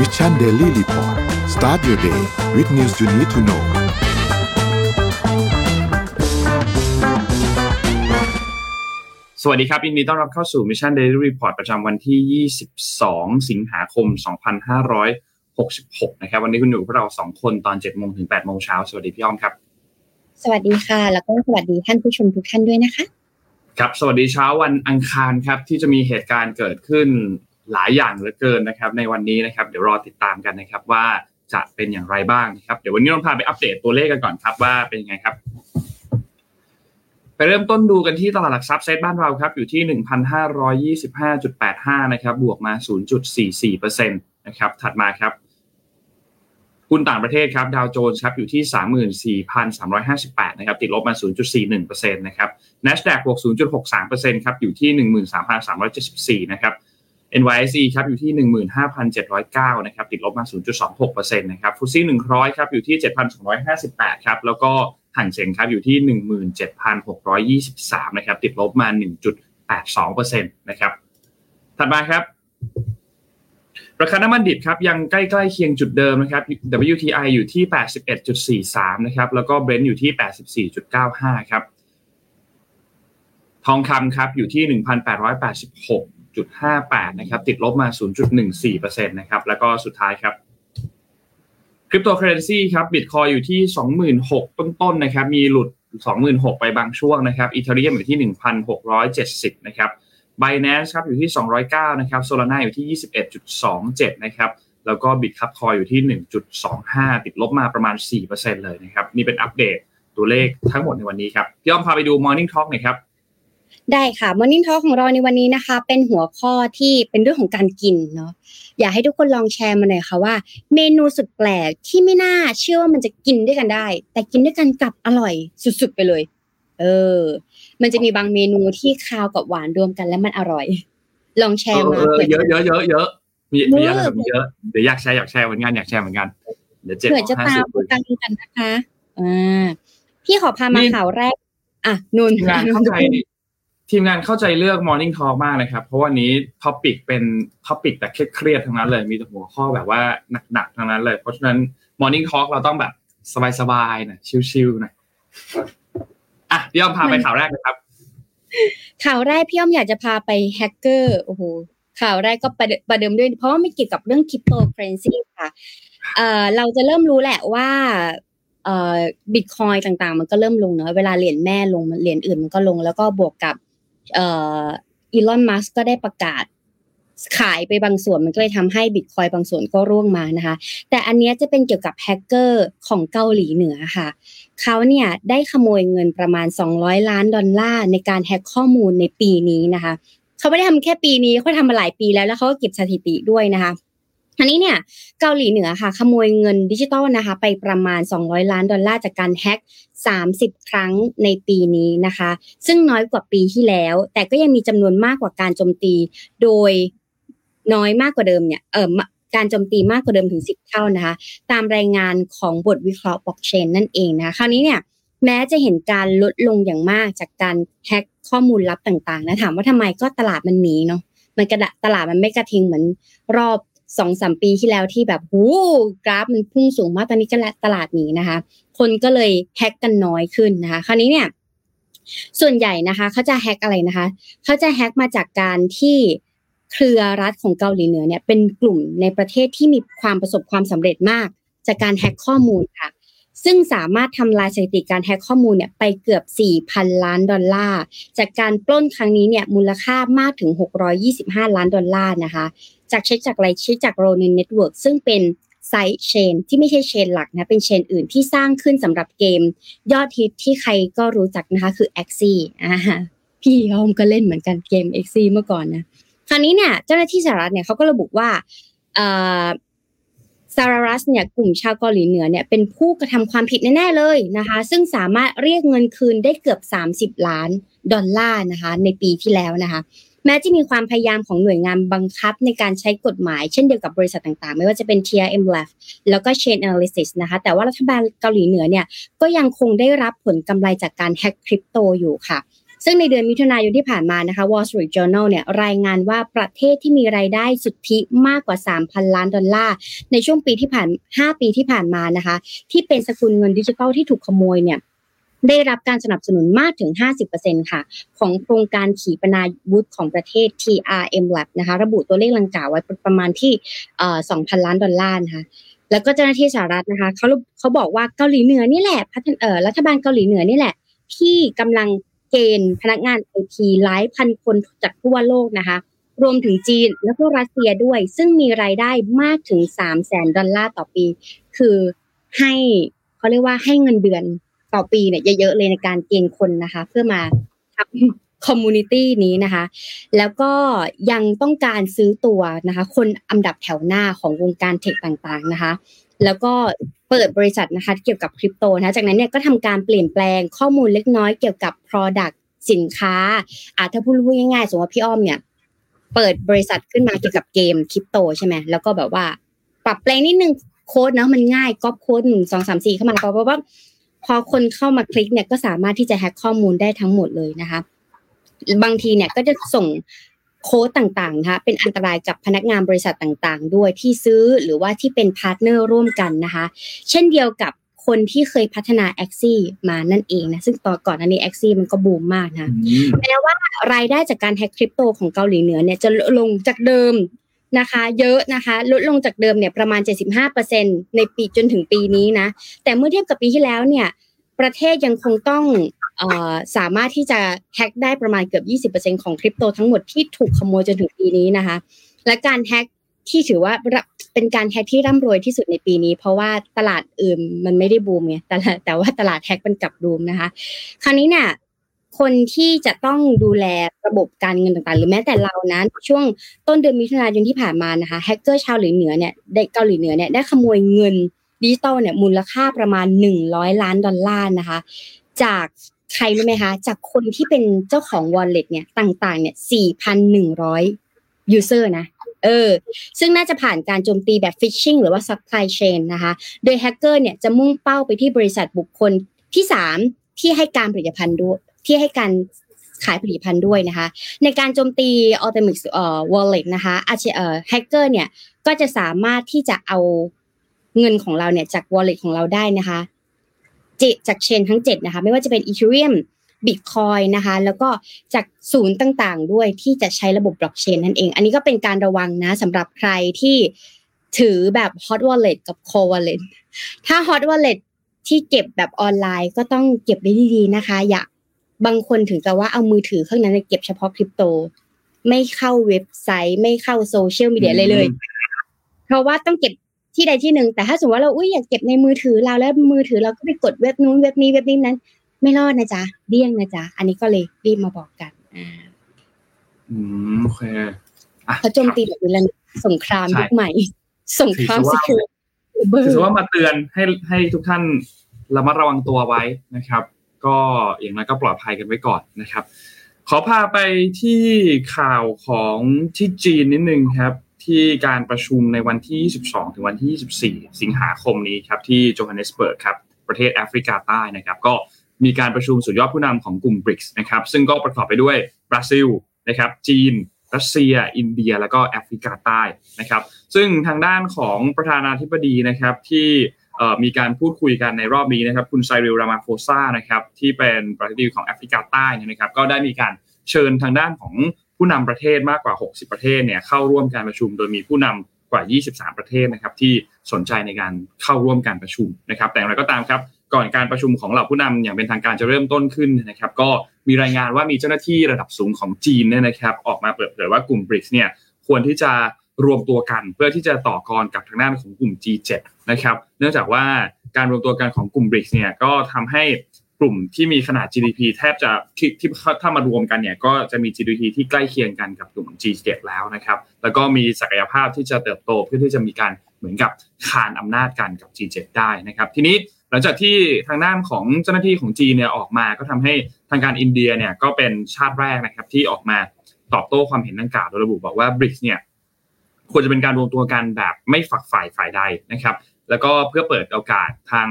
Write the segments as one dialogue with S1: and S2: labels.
S1: Mission Daily Report start your day with news you need to know
S2: สวัสดีครับยินดีต้อนรับเข้าสู่ Mission Daily Report ประจำวันที่ 22 สิงหาคม 2566 นะครับ วันนี้คุณอยู่กับพวกเรา 2 คนตอน 7 โมงถึง 8 โมงเช้า สวัสดีพี่อ้อมครับ
S3: สวัสดีค่ะ แล้วก็สวัสดีท่านผู้ชมทุกท่านด้วยนะคะ
S2: ครับ สวัสดีเช้าวันอังคารครับที่จะมีเหตุการณ์เกิดขึ้น หลายอย่างเหลือเกินนะครับ ในวันนี้นะครับ เดี๋ยวรอติดตามกันนะครับว่าจะเป็นอย่างไรบ้างนะครับ เดี๋ยววันนี้เราพาไปอัปเดตตัวเลขกันก่อนครับว่าเป็นยังไงครับ ไปเริ่มต้นดูกันที่ตลาดหลักทรัพย์เซตบ้านเราครับ อยู่ที่ 1,525.85 นะครับ บวกมา 0.44%นะครับ ถัดมาครับหุ้นต่างประเทศครับดาวโจนส์ครับอยู่ที่ 34,358 นะครับ ติดลบมา 0.41%นะครับ NASDAQ บวก 0.63%ครับอยู่ที่ 13,374 นะครับ NYSE ครับอยู่ที่ 15,709นะครับติดลบมา 0.26%นะครับฟุตซี่100ครับอยู่ที่ 7,258ครับแล้วก็ห่างเสียงครับอยู่ที่ 17,623นะครับติดลบมา 1.82%นะครับถัดมาครับราคาน้ำมันดิบครับยังใกล้ๆเคียงจุดเดิมนะครับ WTI อยู่ที่ 81.43 นะครับ แล้วก็ Brent อยู่ที่ 84.95 ครับ ทองคำครับอยู่ที่ 1,886 1,886.58 นะครับ ติดลบมา 0.14%นะครับ แล้วก็สุดท้ายครับคริปโตเคอเรนซีครับบิตคอยอยู่ที่ 26,000 ต้นๆนะครับ มีหลุด 26,000 ไปบางช่วงนะครับ Ethereum อยู่ที่ 1,670 นะครับ Binance ครับอยู่ที่ 209 นะครับ Solana อยู่ที่ 21.27 นะครับ แล้วก็บิตคับคอยอยู่ที่ 1.25 ติดลบมาประมาณ 4%เลยนะครับ นี่เป็นอัปเดตตัวเลขทั้งหมดในวันนี้ครับพี่อ้อมพาไปดู Morning Talk หน่อยครับ
S3: ได้ค่ะ Morning Talk ของเราในวันนี้นะคะ เป็นหัวข้อที่เป็นเรื่องของการกินเนาะอยากให้ทุกคนลองแชร์มาหน่อยค่ะว่า เมนูสุดแปลกที่ไม่น่าเชื่อว่ามันจะกินด้วยกันได้ แต่กินด้วยกันกลับอร่อยสุดๆไปเลย เออ มันจะมีบางเมนูที่คาวกับหวานรวมกันแล้วมันอร่อย ลองแชร์มา
S2: เออเยอะเยอะเยอะเยอะมีมีอะไรแบบนี้เยอะเดี๋ยวอยากแชร์อยากแชร์เหมือนกันอยากแชร์เหมือนกันเดี๋ยวเจ็ด
S3: เผื่อจะ
S2: ห้า
S3: ตาม
S2: สิบ
S3: กันกันนะคะอ่าพี่ขอพามาข่าวแรก อะนุ่น
S2: ทีมงานเข้าใจ ทีมงานเข้าใจเลือก Morning Talk มากนะครับ เพราะวันนี้ topic เป็น topic แบบเครียดๆทั้งนั้นเลย มีแต่หัวข้อแบบว่าหนักๆทั้งนั้นเลย เพราะฉะนั้น Morning Talk เราต้องแบบสบายๆนะชิลๆหนะอะพี่อ้อมพาไปข่าวแรกนะครับ
S3: ข่าวแรกพี่อ้อมอยากจะพาไปแฮกเกอร์โอ้โหข่าวแรกก็ประเดประเดิมด้วย เพราะว่าไม่เกี่ยวกับเรื่องคริปโตเคอเรนซีค่ะเอ่อเราจะเริ่มรู้แหละว่าเอ่อบิตคอยต่างๆ มันก็เริ่มลงเนอะเวลาเหรียญแม่ลงเหรียญอื่นมันก็ลงแล้วก็บวกกับ อ่ออีลอนมัสก็ได้ประกาศขายไปบางส่วนมันก็เลยทำให้บิตคอยบางส่วนก็ร่วงมานะคะ แต่อันนี้จะเป็นเกี่ยวกับแฮกเกอร์ของเกาหลีเหนือค่ะ เขาเนี่ยได้ขโมยเงินประมาณ 200 ล้านดอลลาร์ในการแฮกข้อมูลในปีนี้นะคะ เขาไม่ได้ทำแค่ปีนี้เขาทำมาหลายปีแล้วแล้วเขาก็เก็บสถิติด้วยนะคะอันนี้เนี่ยเกาหลีเหนือค่ะขโมยเงินดิจิตอลนะคะ ไปประมาณ 200 ล้านดอลลาร์จากการแฮก 30 ครั้งในปีนี้นะคะ ซึ่งน้อยกว่าปีที่แล้ว แต่ก็ยังมีจำนวนมากกว่าการโจมตี โดยน้อยมากกว่าเดิมเนี่ยเออการโจมตีมากกว่าเดิมถึง 10 เท่านะคะ ตามรายงานของบทวิเคราะห์บล็อกเชนนั่นเองนะคะคราวนี้เนี่ยแม้จะเห็นการลดลงอย่างมากจากการแฮกข้อมูลลับต่างๆนะถามว่าทำไมก็ตลาดมันหนีเนาะมันกระดตลาดมันไม่กระทิงเหมือนรอบสองสามปีที่แล้วที่แบบหูกราฟมันพุ่งสูงมากตอนนี้ก็ละตลาดหนีนะคะ คนก็เลยแฮกกันน้อยขึ้นนะคะคราวนี้เนี่ยส่วนใหญ่นะคะเขาจะแฮกอะไรนะคะเขาจะแฮกมาจากการที่เครือรัฐของเกาหลีเหนือเนี่ยเป็นกลุ่มในประเทศที่มีความประสบความสำเร็จมาก จากการแฮกข้อมูลค่ะ ซึ่งสามารถทำลายสถิติการแฮกข้อมูลเนี่ยไปเกือบ 4,000 ล้านดอลลาร์ จากการปล้นครั้งนี้เนี่ยมูลค่ามากถึง 625 ล้านดอลลาร์นะคะ จากเช็คจากอะไรเช็คจาก Ronin Network ซึ่งเป็น sidechain ที่ไม่ใช่ chain หลักนะเป็น chain อื่นที่สร้างขึ้นสำหรับเกม ยอดฮิตที่ใครก็รู้จักนะคะคือ Axie อ่าพี่ยอมก็เล่นเหมือนกันเกม a x i เมื่อก่อนนะคราวนี้เนี่ยเจ้าหน้าที่สหรัฐเนี่ยเขาก็ระบุว่าซารารัสเนี่ยกลุ่มชาวเกาหลีเหนือเนี่ยเป็นผู้กระทำความผิดแน่ๆเลยนะคะ ซึ่งสามารถเรียกเงินคืนได้เกือบ 30 ล้านดอลลาร์นะคะในปีที่แล้วนะคะ แม้จะมีความพยายามของหน่วยงานบังคับในการใช้กฎหมาย เช่นเดียวกับบริษัทต่างๆ ไม่ว่าจะเป็น TRM Lab แล้วก็ Chain Analysis นะคะแต่ว่ารัฐบาลเกาหลีเหนือเนี่ยก็ยังคงได้รับผลกำไรจากการแฮกคริปโตอยู่ค่ะซึ่งในเดือนมิถุนายนที่ผ่านมานะคะ Wall Street Journal เนี่ยรายงานว่าประเทศที่มีรายได้สุทธิมากกว่า 3,000 ล้านดอลลาร์ ในช่วงปีที่ผ่าน 5 ปีที่ผ่านมานะคะ ที่เป็นสกุลเงินดิจิทัลที่ถูกขโมยเนี่ย ได้รับการสนับสนุนมากถึง 50%ค่ะ ของโครงการขีปนาวุธของประเทศ TRM Lab นะคะ ระบุตัวเลขดังกล่าวไว้ประมาณที่ 2,000 ล้านดอลลาร์นะคะแล้วก็เจ้าหน้าที่สหรัฐนะคะเขาเขาบอกว่าเกาหลีเหนือนี่แหละพัฒนเอ่อรัฐบาลเกาหลีเหนือนี่แหละ ที่กำลังเกณฑ์พนักงานไอทีหลายพันคนจากทั่วโลกนะคะ รวมถึงจีนแล้วก็รัสเซียด้วย ซึ่งมีรายได้มากถึงสามแสนดอลลาร์ต่อปี คือให้เขาเรียกว่าให้เงินเดือน ต่อปีเนี่ยเยอะๆเลยในการเกณฑ์คนนะคะ เพื่อมาทำ community นี้นะคะ แล้วก็ยังต้องการซื้อตัวนะคะ คนอันดับแถวหน้าของวงการเทคต่างๆนะคะ แล้วก็เปิดบริษัทนะคะเกี่ยวกับคริปโตนะคะจากนั้นเนี่ยก็ทำการเปลี่ยนแปลงข้อมูลเล็กน้อยเกี่ยวกับ Product สินค้าอาถ้าพูดพูดง่ายๆสมมติว่าพี่อ้อมเนี่ย เปิดบริษัทขึ้นมาเกี่ยวกับเกมคริปโตใช่ไหมแล้วก็แบบว่า ปรับแปลงนิดนึงโค้ดนะมันง่ายก๊อปโค้ดหนึ่งสองสามสี่เข้ามาเพราะว่า พอคนเข้ามาคลิกเนี่ยก็สามารถที่จะแฮ็กข้อมูลได้ทั้งหมดเลยนะคะ บางทีเนี่ยก็จะส่งโค้ดต่างๆนะคะเป็นอันตรายกับพนักงานบริษัทต่างๆ ด้วยที่ซื้อหรือว่าที่เป็น partner ร่วมกันนะคะ เช่นเดียวกับคนที่เคยพัฒนา a x ซี่มานั่นเองนะซึ่งตอนก่อนอันนี้ a x ซี่มันก็บูมมากนะแม้ว่ารายได้จากการแฮกคริปโตของเกาหลีเหนือเนี่ยจะลงจากเดิม นะคะ เยอะนะคะ ลดลงจากเดิมเนี่ยประมาณ 75%ในปีจนถึงปีนี้นะ แต่เมื่อเทียบกับปีที่แล้วเนี่ย ประเทศยังคงต้องสามารถที่จะแฮ็กได้ประมาณเกือบ 20%ของคริปโตทั้งหมดที่ถูกขโมยจนถึงปีนี้นะคะ และการแฮ็กที่ถือว่าเป็นการแฮ็กที่ร่ำรวยที่สุดในปีนี้ เพราะว่าตลาดอื่นมันไม่ได้บูมไงแต่แต่ว่าตลาดแฮ็กมันกลับบูมนะคะ คราวนี้เนี่ย คนที่จะต้องดูแลระบบการเงินต่างๆ หรือแม้แต่เรานะช่วงต้นเดือนมิถุนายนที่ผ่านมานะคะแฮกเกอร์ชาวเกาหลีเหนือเนี่ยได้เกาหลีเหนือเนี่ยได้ขโมยเงินดิจิตอลเนี่ยมูลค่าประมาณหนึ่งร้อยล้านดอลลาร์นะคะ จากใครรู้ไหมคะจากคนที่เป็นเจ้าของ wallet เนี่ยต่างๆเนี่ย4,100 user นะเออ ซึ่งน่าจะผ่านการโจมตีแบบ phishing หรือว่า supply chain นะคะ โดยแฮกเกอร์เนี่ยจะมุ่งเป้าไปที่บริษัทบุคคลที่ 3 ที่ให้การผลิตภัณฑ์ด้วย ที่ให้การขายผลิตภัณฑ์ด้วยนะคะ ในการโจมตี a u t o m i x เอ่อ wallet นะคะอาชเอ่อแฮกเกอร์เนี่ยก็จะสามารถที่จะเอาเงินของเราเนี่ยจาก wallet ของเราได้นะคะจจากเชนทั้ง7นะคะไม่ว่าจะเป็น Ethereum Bitcoin นะคะ แล้วก็จากศูนย์ต่างๆ ด้วยที่จะใช้ระบบบล็อกเชนนั่นเอง อันนี้ก็เป็นการระวังนะสำหรับใครที่ถือแบบ Hot Wallet กับ Cold Wallet ถ้า Hot Wallet ที่เก็บแบบออนไลน์ก็ต้องเก็บไว้ดีๆนะคะ อย่า บางคนถึงกับว่าเอามือถือเครื่องนั้นเก็บเฉพาะคริปโต ไม่เข้าเว็บไซต์ ไม่เข้าโซเชียลมีเดียเลยเลย เพราะว่าต้องเก็บที่ใดที่หนึ่งแต่ถ้าสมมติว่าเราอุ้ยอยากเก็บในมือถือเราแล้วมือถือเราก็ไปกดเว็บนู้นเว็บนี้เว็บนี้นั้น ไม่รอดนะจ๊ะเดี้ยงนะจ๊ะอันนี้ก็เลยรีบมาบอกกันอ่า
S2: อืมโอเค
S3: เขาโจมตีแบบนี้แล้วสงครามยุคใหม่ สงครามสิ
S2: คือถือว่ามาเตือนให้ให้ทุกท่านระมัดระวังตัวไว้นะครับ ก็อย่างนั้นก็ปลอดภัยกันไว้ก่อนนะครับ ขอพาไปที่ข่าวของที่จีนนิดนึงครับ ที่การประชุมในวันที่ 22 ถึงวันที่ 24 สิงหาคมนี้ครับ ที่โจฮันเนสเบิร์กครับ ประเทศแอฟริกาใต้นะครับ ก็มีการประชุมสุดยอดผู้นำของกลุ่มบริกส์นะครับ ซึ่งก็ประกอบไปด้วยบราซิลนะครับ จีนรัสเซีย อินเดีย แล้วก็แอฟริกาใต้นะครับ ซึ่งทางด้านของประธานาธิบดีนะครับที่ มีการพูดคุยกันในรอบนี้นะครับ คุณไซริลรามาโฟซานะครับที่เป็นประธานาธิบดีของแอฟริกาใต้นะครับ ก็ได้มีการเชิญทางด้านของผู้นำประเทศมากกว่า 60 ประเทศเนี่ยเข้าร่วมการประชุม โดยมีผู้นำกว่า 23 ประเทศนะครับ ที่สนใจในการเข้าร่วมการประชุมนะครับ แต่อย่างไรก็ตามครับ ก่อนการประชุมของเหล่าผู้นำอย่างเป็นทางการจะเริ่มต้นขึ้นนะครับ ก็มีรายงานว่ามีเจ้าหน้าที่ระดับสูงของจีนเนี่ยนะครับ ออกมาเปิดเผยว่ากลุ่มบริกเนี่ยควรที่จะ รวมตัวกันเพื่อที่จะต่อกรกับทางด้านของกลุ่ม G7 นะครับเนื่องจากว่าการรวมตัวกันของกลุ่มบริกเนี่ยก็ทำให้กลุ่มที่มีขนาด GDP แทบจะที่ที่ถ้ามารวมกันเนี่ยก็จะมี GDP ที่ใกล้เคียงกันกับกลุ่ม G7 แล้วนะครับแล้วก็มีศักยภาพที่จะเติบโตเพื่อที่จะมีการเหมือนกับคานอำนาจกันกับ G7 ได้นะครับทีนี้หลังจากที่ทางด้านของเจ้าหน้าที่ของจีนเนี่ยออกมาก็ทำให้ทางการอินเดียเนี่ยก็เป็นชาติแรกนะครับที่ออกมาตอบโต้ความเห็นดังกล่าวโดยระบุบอกว่าบริกเนี่ย ควรจะเป็นการรวมตัวกันแบบไม่ฝักฝ่ายฝ่ายใดนะครับ แล้วก็เพื่อเปิดโอกาสทาง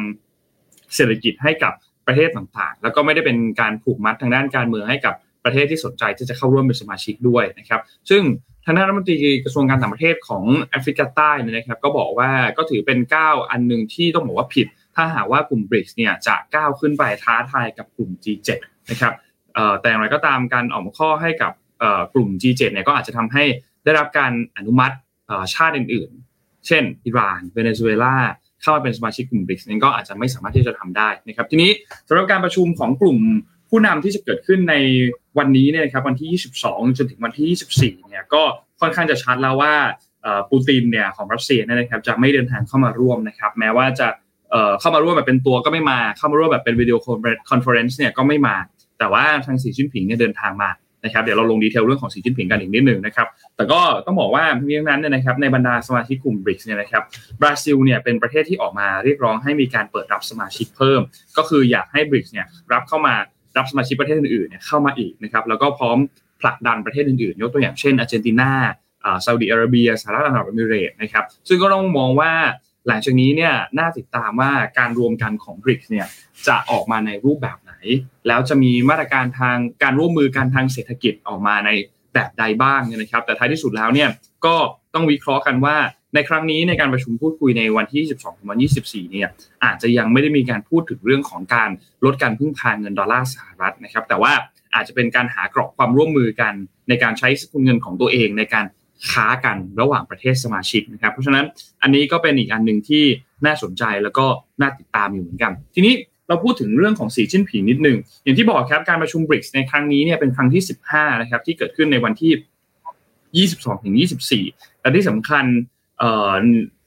S2: เศรษฐกิจให้กับประเทศต่างๆ แล้วก็ไม่ได้เป็นการผูกมัดทางด้านการเมืองให้กับประเทศที่สนใจที่จะเข้าร่วมเป็นสมาชิกด้วยนะครับ ซึ่งทางด้านรัฐมนตรีกระทรวงการต่างประเทศของแอฟริกาใต้นะครับ ก็บอกว่าก็ถือเป็นก้าวอันหนึ่งที่ต้องบอกว่าผิด ถ้าหากว่ากลุ่มบริกเนี่ยจะก้าวขึ้นไปท้าทายกับกลุ่ม G7 นะครับแต่อย่างไรก็ตามการออกข้อให้กับกลุ่ม G7 เนี่ยก็อาจจะทำให้ได้รับการอนุมัติ ชาติอื่นๆ เช่น อิหร่านเวเนซุเอลาเข้ามาเป็นสมาชิกกลุ่มบริกนั้นก็อาจจะไม่สามารถที่จะทำได้นะครับทีนี้สำหรับการประชุมของกลุ่มผู้นำที่จะเกิดขึ้นในวันนี้เนี่ยครับวันที่ 22 จนถึงวันที่ 24 เนี่ยก็ค่อนข้างจะชัดแล้วว่าปูตินเนี่ยของรัสเซียนะครับจะไม่เดินทางเข้ามาร่วมนะครับแม้ว่าจะเข้ามาร่วมแบบเป็นตัวก็ไม่มาเข้ามาร่วมแบบเป็น video conference เนี่ยก็ไม่มา แต่ว่าทางสีจิ้นผิงเนี่ยเดินทางมา นะครับเดี๋ยวเราลง detail เรื่องของสีจิ้นผิงกันอีกนิดหนึ่งนะครับแต่ก็ต้องบอกว่าทั้งนี้ทั้งนั้นเนี่ยนะครับในบรรดาสมาชิกกลุ่มบริกส์เนี่ยนะครับบราซิลเนี่ยเป็นประเทศที่ออกมาเรียกร้องให้มีการเปิดรับสมาชิกเพิ่ม ก็คืออยากให้บริกส์เนี่ยรับเข้ามารับสมาชิกประเทศอื่นๆเนี่ยเข้ามาอีกนะครับแล้วก็พร้อมผลักดันประเทศอื่นๆ ยกตัวอย่างเช่นอาร์เจนตินาซาอุดิอาระเบียสหรัฐอาหรับเอมิเรตนะครับซึ่งก็ต้องมองว่าหลังจากนี้เนี่ยน่าติดตามว่าการรวมกันของบริกเนี่ยจะออกมาในรูปแบบ แล้วจะมีมาตรการทางการร่วมมือกันทางเศรษฐกิจออกมาในแบบใดบ้างนะครับ แต่ท้ายที่สุดแล้วเนี่ยก็ต้องวิเคราะห์กันว่าในครั้งนี้ในการประชุมพูดคุยในวันที่ 22ถึงวัน24 เนี่ยอาจจะยังไม่ได้มีการพูดถึงเรื่องของการลดการพึ่งพาเงินดอลลาร์สหรัฐนะครับ แต่ว่าอาจจะเป็นการหากรอบความร่วมมือกัน ในการใช้สกุลเงินของตัวเอง ในการค้ากันระหว่างประเทศสมาชิกนะครับ เพราะฉะนั้นอันนี้ก็เป็นอีกอันหนึ่งที่น่าสนใจแล้วก็น่าติดตามอยู่เหมือนกัน ทีนี้ เราพูดถึงเรื่องของสีชิ้นผิงนิดนึง อย่างที่บอกครับการประชุมบริกส์ในครั้งนี้เนี่ยเป็นครั้งที่ 15 นะครับ ที่เกิดขึ้นในวันที่ 22ถึง24 และที่สำคัญ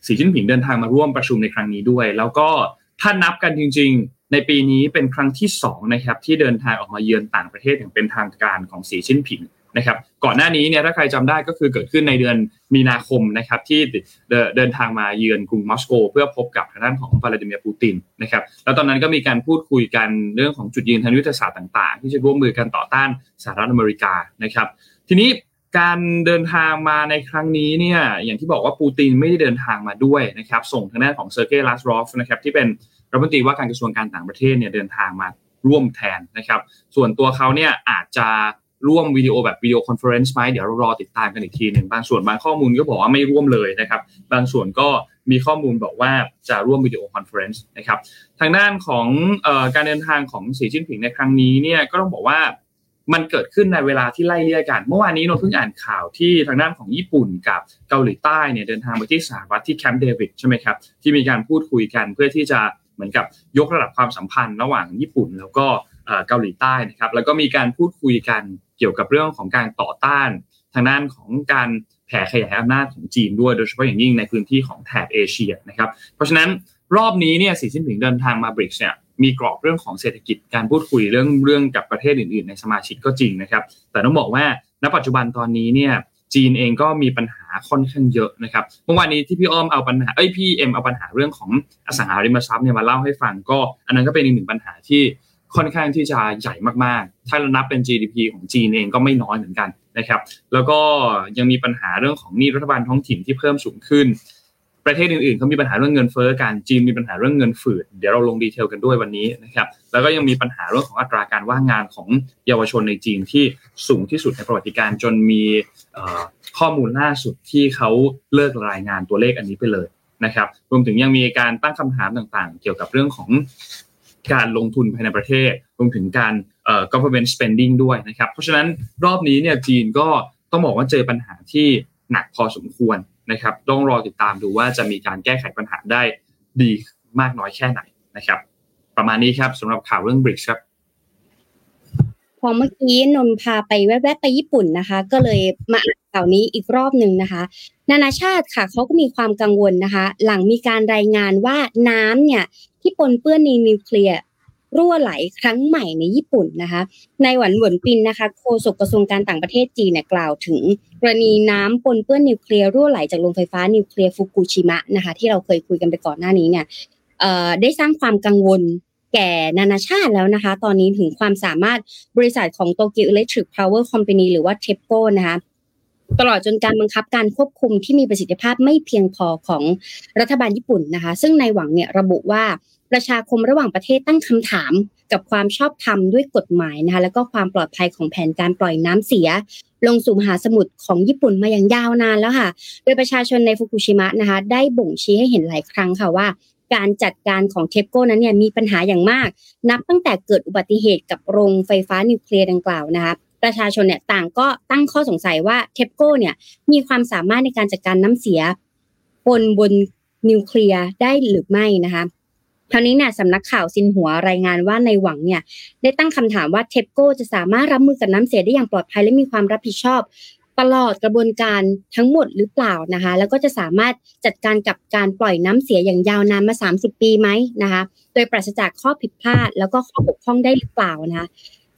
S2: สีชิ้นผิงเดินทางมาร่วมประชุมในครั้งนี้ด้วย แล้วก็ถ้านับกันจริง ๆ ในปีนี้เป็นครั้งที่2นะครับที่เดินทางออกมาเยือนต่างประเทศอย่างเป็นทางการของสีชิ้นผิง นะครับก่อนหน้านี้เนี่ยถ้าใครจำได้ก็คือเกิดขึ้นในเดือนมีนาคมนะครับที่เดินทางมาเยือนกรุงมอสโก เพื่อพบกับทางด้านของวลาดิเมียร์ปูตินนะครับแล้วตอนนั้นก็มีการพูดคุยกันเรื่องของจุดยืนทางยุทธศาสตร์ต่าง ๆ ที่จะร่วมมือกันต่อต้านสหรัฐอเมริกานะครับทีนี้การเดินทางมาในครั้งนี้เนี่ยอย่างที่บอกว่าปูตินไม่ได้เดินทางมาด้วยนะครับส่งทางด้านของเซอร์เกย์ลาสรอฟนะครับที่เป็นรัฐมนตรีว่าการกระทรวงการต่างประเทศเนี่ยเดินทางมาร่วมแทนนะครับ ส่วนตัวเขาเนี่ยอาจจะ ร่วมวิดีโอแบบ video conference ไหมเดี๋ยวเรารอติดตามกันอีกทีหนึ่งบางส่วนบางข้อมูลก็บอกว่าไม่ร่วมเลยนะครับ บางส่วนก็มีข้อมูลบอกว่าจะร่วม video conference นะครับทางด้านของการเดินทางของสีจิ้นผิงในครั้งนี้เนี่ยก็ต้องบอกว่ามันเกิดขึ้นในเวลาที่ไล่เลี่ยกัน เมื่อวานนี้เราเพิ่งอ่านข่าวที่ทางด้านของญี่ปุ่นกับเกาหลีใต้เนี่ยเดินทางไปที่สหรัฐที่แคมป์เดวิดใช่ไหมครับที่มีการพูดคุยกันเพื่อที่จะเหมือนกับยกระดับความสัมพันธ์ระหว่างญี่ปุ่น แล้วก็เกาหลีใต้นะครับแล้วก็มีการพูดคุยกัน เกี่ยวกับเรื่องของการต่อต้านทางด้านของการแผ่ขยายอำนาจของจีนด้วยโดยเฉพาะอย่างยิ่งในพื้นที่ของแถบเอเชียนะครับเพราะฉะนั้นรอบนี้เนี่ยสีสิ้นผิงเดินทางมาบริกเนี่ยมีกรอบเรื่องของเศรษฐกิจการพูดคุยเรื่องเรื่องกับประเทศอื่นๆ ในสมาชิกก็จริงนะครับ แต่ต้องบอกว่าณปัจจุบันตอนนี้เนี่ยจีนเองก็มีปัญหาค่อนข้างเยอะนะครับเมื่อวานนี้ที่พี่อ้อมเอาปัญหาเอ้ยพี่เอ็มเอาปัญหาเรื่องของอสังหาริมทรัพย์เนี่ยมาเล่าให้ฟังก็ อันนั้นก็เป็นอีกหนึ่งปัญหาที่ ค่อนข้างที่จะใหญ่มากๆ ถ้าเรานับเป็น GDP ของจีนเองก็ไม่น้อยเหมือนกันนะครับ แล้วก็ยังมีปัญหาเรื่องของหนี้รัฐบาลท้องถิ่นที่เพิ่มสูงขึ้น ประเทศอื่นๆเขามีปัญหาเรื่องเงินเฟ้อกัน จีนมีปัญหาเรื่องเงินฝืด เดี๋ยวเราลงดีเทลกันด้วยวันนี้นะครับ แล้วก็ยังมีปัญหาเรื่องของอัตราการว่างงานของเยาวชนในจีนที่สูงที่สุดในประวัติการจนมีข้อมูลล่าสุดที่เขาเลิกรายงานตัวเลขอันนี้ไปเลยนะครับ รวมถึงยังมีการตั้งคำถามต่างๆ เกี่ยวกับเรื่องของ การลงทุนภายในประเทศ รวมถึงการเอ่อ government spending ด้วยนะครับ เพราะฉะนั้นรอบนี้เนี่ยจีนก็ต้องบอกว่าเจอปัญหาที่หนักพอสมควรนะครับ ต้องรอติดตามดูว่าจะมีการแก้ไขปัญหาได้ดีมากน้อยแค่ไหนนะครับ ประมาณนี้ครับสำหรับข่าวเรื่องบริกครับ
S3: พอเมื่อกี้นนพาไปแวะไปญี่ปุ่นนะคะ ก็เลยมาอ่านข่าวนี้อีกรอบหนึ่งนะคะ นานาชาติค่ะเขาก็มีความกังวลนะคะ หลังมีการรายงานว่าน้ำเนี่ย ที่ปนเปื้อนในนิวเคลียร์รั่วไหลครั้งใหม่ในญี่ปุ่นนะคะในหวันหวนปินนะคะโฆษกกระทรวงการต่างประเทศจีนเนี่ยกล่าวถึง กรณีน้ำปนเปื้อนนิวเคลียร์รั่วไหลจากโรงไฟฟ้านิวเคลียร์ฟุกุชิมะนะคะที่เราเคยคุยกันไปก่อนหน้านี้เนี่ยได้สร้างความกังวลแก่นานาชาติแล้วนะคะ ตอนนี้ถึงความสามารถบริษัทของโตเกียวอิเล็กทริกพาวเวอร์คอมพานีหรือว่าเทปโกนะคะตลอดจนการบังคับการควบคุมที่มีประสิทธิภาพไม่เพียงพอของรัฐบาลญี่ปุ่นนะคะ ซึ่งในหวังเนี่ยระบุว่า ประชาคมระหว่างประเทศตั้งคำถามกับความชอบธรรมด้วยกฎหมายนะคะแล้วก็ความปลอดภัยของแผนการปล่อยน้ำเสีย ลงสู่มหาสมุทรของญี่ปุ่นมาอย่างยาวนานแล้วค่ะ โดยประชาชนในฟุกุชิมะนะคะได้บ่งชี้ให้เห็นหลายครั้งค่ะว่า การจัดการของเทปโก้นั้นเนี่ยมีปัญหาอย่างมาก นับตั้งแต่เกิดอุบัติเหตุกับโรงไฟฟ้านิวเคลียร์ดังกล่าวนะคะประชาชนเนี่ยต่างก็ตั้งข้อสงสัยว่าเทปโก้เนี่ยมีความสามารถในการจัดการน้ำเสียปนปนนิวเคลียร์ได้หรือไม่นะคะ คราวนี้เนี่ยสำนักข่าวซินหัวรายงานว่านายหวังเนี่ยได้ตั้งคำถามว่าเทปโก้จะสามารถรับมือกับน้ำเสียได้อย่างปลอดภัยและมีความรับผิดชอบตลอดกระบวนการทั้งหมดหรือเปล่านะคะ แล้วก็จะสามารถจัดการกับการปล่อยน้ำเสียอย่างยาวนานมา 30 ปีไหมนะคะ โดยปราศจากข้อผิดพลาด แล้วก็ข้อบกพร่องได้หรือเปล่านะคะ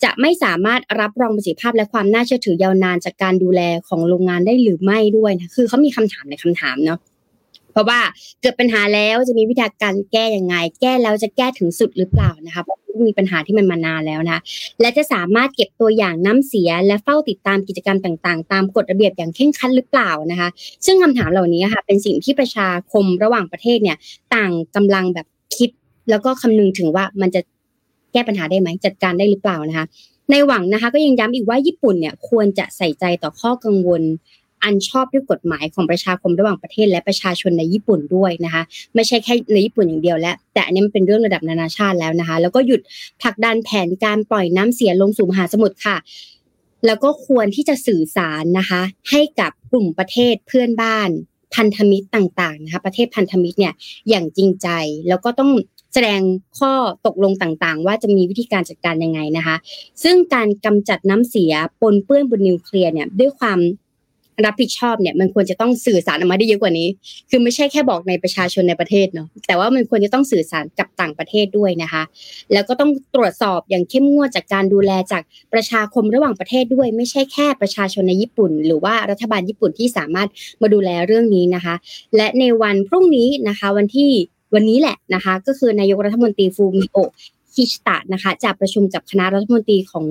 S3: จะไม่สามารถรับรองประสิทธิภาพและความน่าเชื่อถือยาวนานจากการดูแลของโรงงานได้หรือไม่ด้วยนะคือเขามีคำถามในคำถามเนาะ เพราะว่าเกิดปัญหาแล้วจะมีวิธีการแก้ยังไง แก้แล้วจะแก้ถึงสุดหรือเปล่านะคะเพราะมีปัญหาที่มันมานานแล้วนะ และจะสามารถเก็บตัวอย่างน้ำเสีย และเฝ้าติดตามกิจกรรมต่างๆ ตามกฎระเบียบอย่างเข่งครัดหรือเปล่านะคะ ซึ่งคำถามเหล่านี้ค่ะเป็นสิ่งที่ประชาคมระหว่างประเทศเนี่ย ต่างกำลังแบบคิด แล้วก็คำนึงถึงว่ามันจะแก้ปัญหาได้ไหมจัดการได้หรือเปล่านะคะ ในหวังนะคะ ก็ยังย้ำอีกว่าญี่ปุ่นเนี่ยควรจะใส่ใจต่อข้อกังวล อันชอบด้วยกฎหมายของประชาคมระหว่างประเทศ และประชาชนในญี่ปุ่นด้วยนะคะ ไม่ใช่แค่ในญี่ปุ่นอย่างเดียวแล้วแต่อันนี้มันเป็นเรื่องระดับนานาชาติแล้วนะคะ แล้วก็หยุดผลักดันแผนการปล่อยน้ำเสียลงสู่มหาสมุทรค่ะ แล้วก็ควรที่จะสื่อสารนะคะ ให้กับกลุ่มประเทศเพื่อนบ้านพันธมิตรต่างๆนะคะประเทศพันธมิตรเนี่ยอย่างจริงใจแล้วก็ต้องแสดงข้อตกลงต่างๆ ว่าจะมีวิธีการจัดการยังไงนะคะ ซึ่งการกำจัดน้ำเสียปนเปื้อนบนนิวเคลียร์เนี่ยด้วยความ รับผิดชอบเนี่ยมันควรจะต้องสื่อสารออกมาได้เยอะกว่านี้ คือไม่ใช่แค่บอกในประชาชนในประเทศเนาะแต่ว่ามันควรจะต้องสื่อสารกับต่างประเทศด้วยนะคะ แล้วก็ต้องตรวจสอบอย่างเข้มงวดจากการดูแลจากประชาคมระหว่างประเทศด้วย ไม่ใช่แค่ประชาชนในญี่ปุ่น หรือว่ารัฐบาลญี่ปุ่นที่สามารถมาดูแลเรื่องนี้นะคะ และในวันพรุ่งนี้นะคะ วันที่วันนี้แหละนะคะ ก็คือนายกรัฐมนตรีฟูมิโอะคิชิตะนะคะจะประชุมกับคณะรัฐมนตรีของ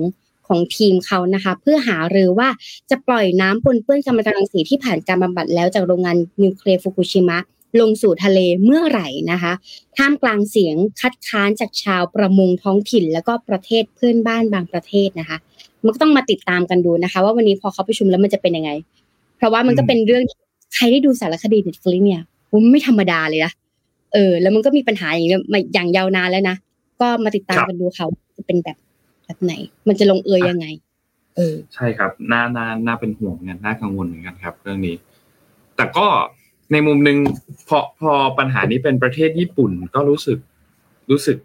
S3: ของทีมเขานะคะ เพื่อหารือว่าจะปล่อยน้ำปนเปื้อนกัมมันตรังสีที่ผ่านการบำบัดแล้วจากโรงงานนิวเคลียร์ฟุกุชิมะลงสู่ทะเลเมื่อไหร่นะคะ ท่ามกลางเสียงคัดค้านจากชาวประมงท้องถิ่น แล้วก็ประเทศเพื่อนบ้านบางประเทศนะคะ มันก็ต้องมาติดตามกันดูนะคะ ว่าวันนี้พอเขาประชุมแล้วมันจะเป็นยังไง เพราะว่ามันก็เป็นเรื่องใครได้ดูสารคดีเด็ดฟลิเนี่ยผมไม่ธรรมดาเลยนะเออ แล้วมันก็มีปัญหาอย่างนี้มาอย่างยาวนานแล้วนะก็มาติดตามกันดูเขาจะเป็นแบบ แบบไหน มันจะลงเอยยังไง เออ
S2: ใช่ครับน่าน่าน่าเป็นห่วงกันน่ากังวลเหมือนกันครับ เรื่องนี้ แต่ก็ในมุมหนึ่งพอพอปัญหานี้เป็นประเทศญี่ปุ่นก็รู้สึกรู้สึก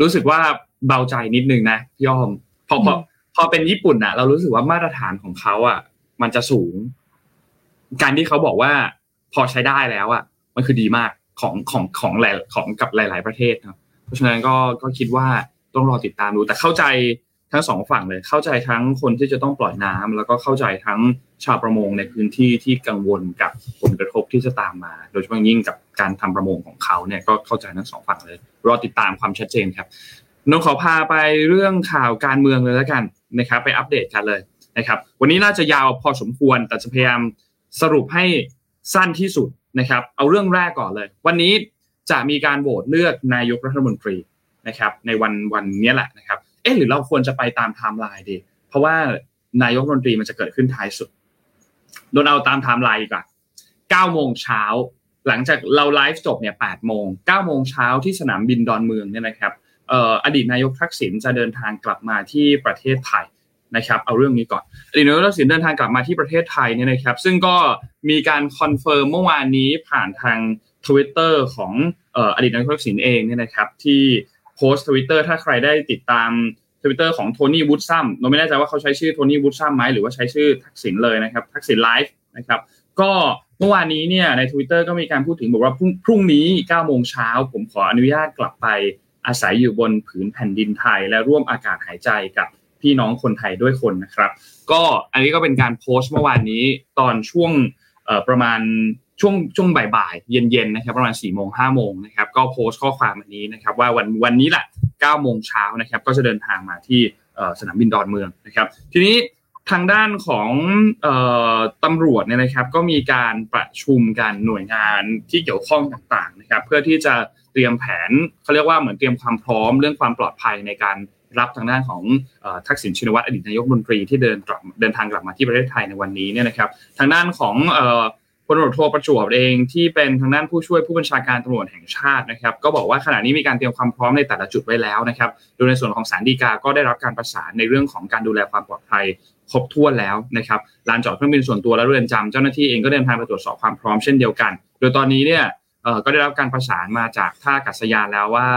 S2: รู้สึกว่าเบาใจนิดนึงนะพี่อ้อมพอพอพอเป็นญี่ปุ่นอะเรารู้สึกว่ามาตรฐานของเขาอะมันจะสูง การที่เขาบอกว่าพอใช้ได้แล้วอะมันคือดีมากของของของหลายของกับหลาย ๆ ประเทศครับเพราะฉะนั้นก็ก็คิดว่า ต้องรอติดตามดู แต่เข้าใจทั้งสองฝั่งเลย เข้าใจทั้งคนที่จะต้องปล่อยน้ำแล้วก็เข้าใจทั้งชาวประมงในพื้นที่ที่กังวลกับผลกระทบที่จะตามมา โดยเฉพาะยิ่งกับการทำประมงของเขาเนี่ยก็เข้าใจทั้งสองฝั่งเลย รอติดตามความชัดเจนครับนนขอพาไปเรื่องข่าวการเมืองเลยแล้วกันนะครับไปอัปเดตกันเลยนะครับ วันนี้น่าจะยาวพอสมควร แต่จะพยายามสรุปให้สั้นที่สุดนะครับ เอาเรื่องแรกก่อนเลย วันนี้จะมีการโหวตเลือกนายกรัฐมนตรี นะครับในวันวันนี้แหละนะครับเอ๊ะหรือเราควรจะไปตามไทม์ไลน์ดี เพราะว่านายกรัฐมนตรีมันจะเกิดขึ้นท้ายสุดโดนเอาตามไทม์ไลน์ดีกว่า9โมงเช้าหลังจากเราไลฟ์จบเนี่ย8โมง9โมงเช้าที่สนามบินดอนเมืองเนี่ยนะครับอดีตนายกทักษิณจะเดินทางกลับมาที่ประเทศไทยนะครับเอาเรื่องนี้ก่อนอดีตนายกทักษิณเดินทางกลับมาที่ประเทศไทยเนี่ยนะครับ ซึ่งก็มีการ confirm เมื่อวานนี้ผ่านทางทวิตเตอร์ของอดีตนายกทักษิณเองเนี่ยนะครับที่ โพสต์ทวิตเตอร์ถ้าใครได้ติดตามทวิตเตอร์ของโทนี่วู้ดซัมเราไม่แน่ใจว่าเขาใช้ชื่อโทนี่วู้ดซัมไหมหรือว่าใช้ชื่อทักษิณเลยนะครับทักษิณไลฟ์นะครับก็เมื่อวานนี้เนี่ยใน Twitter ก็มีการพูดถึงบอกว่าพรุ่งนี้9โมงเช้าผมขออนุญาตกลับไปอาศัยอยู่บนผืนแผ่นดินไทย และร่วมอากาศหายใจกับพี่น้องคนไทยด้วยคนนะครับ ก็อันนี้ก็เป็นการโพสต์เมื่อวานนี้ตอนช่วงประมาณ ช่วงช่วงบ่ายๆเย็นๆนะครับประมาณ4ี่โมงห้าโมงนะครับก็โพสต์ข้อความอันนี้นะครับว่าวันวันนี้แหละ9โมงเช้านะครับก็จะเดินทางมาที่สนามบินดอนเมืองนะครับ ทีนี้ทางด้านของตำรวจเนี่ยนะครับ ก็มีการประชุมกันหน่วยงานที่เกี่ยวข้องต่างๆนะครับ เพื่อที่จะเตรียมแผนเขาเรียกว่าเหมือนเตรียมความพร้อมเรื่องความปลอดภัยในการรับทางด้านของทักษิณชินวัตรอดีตนายกรัฐมนตรีที่เดินกลับเดินทางกลับมาที่ประเทศไทยในวันนี้เนี่ยนะครับ ทางด้านของ พลตำรวจโทประจวบเองที่เป็นทางด้านผู้ช่วยผู้บัญชาการตำรวจแห่งชาตินะครับ ก็บอกว่าขณะนี้มีการเตรียมความพร้อมในแต่ละจุดไว้แล้วนะครับ โดยในส่วนของสารดีกาก็ได้รับการประสานในเรื่องของการดูแลความปลอดภัยครบถ้วนแล้วนะครับลานจอดเครื่องบินส่วนตัวและเรือนจำเจ้าหน้าที่เองก็เดินทางไปตรวจสอบความพร้อมเช่นเดียวกัน โดยตอนนี้เนี่ยก็ได้รับการประสานมาจากท่าอากาศยานแล้วว่า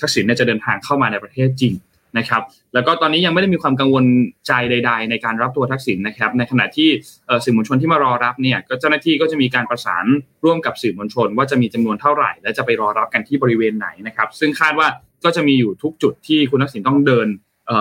S2: ทักษิณจะเดินทางเข้ามาในประเทศจริง นะครับแล้วก็ตอนนี้ยังไม่ได้มีความกังวลใจใด ๆ ในการรับตัวทักษิณนะครับ ในขณะที่สื่อมวลชนที่มารอรับเนี่ยก็เจ้าหน้าที่ก็จะมีการประสานร่วมกับสื่อมวลชน ว่าจะมีจำนวนเท่าไหร่ และจะไปรอรับกันที่บริเวณไหนนะครับซึ่งคาดว่าก็จะมีอยู่ทุกจุดที่คุณทักษิณต้องเดิน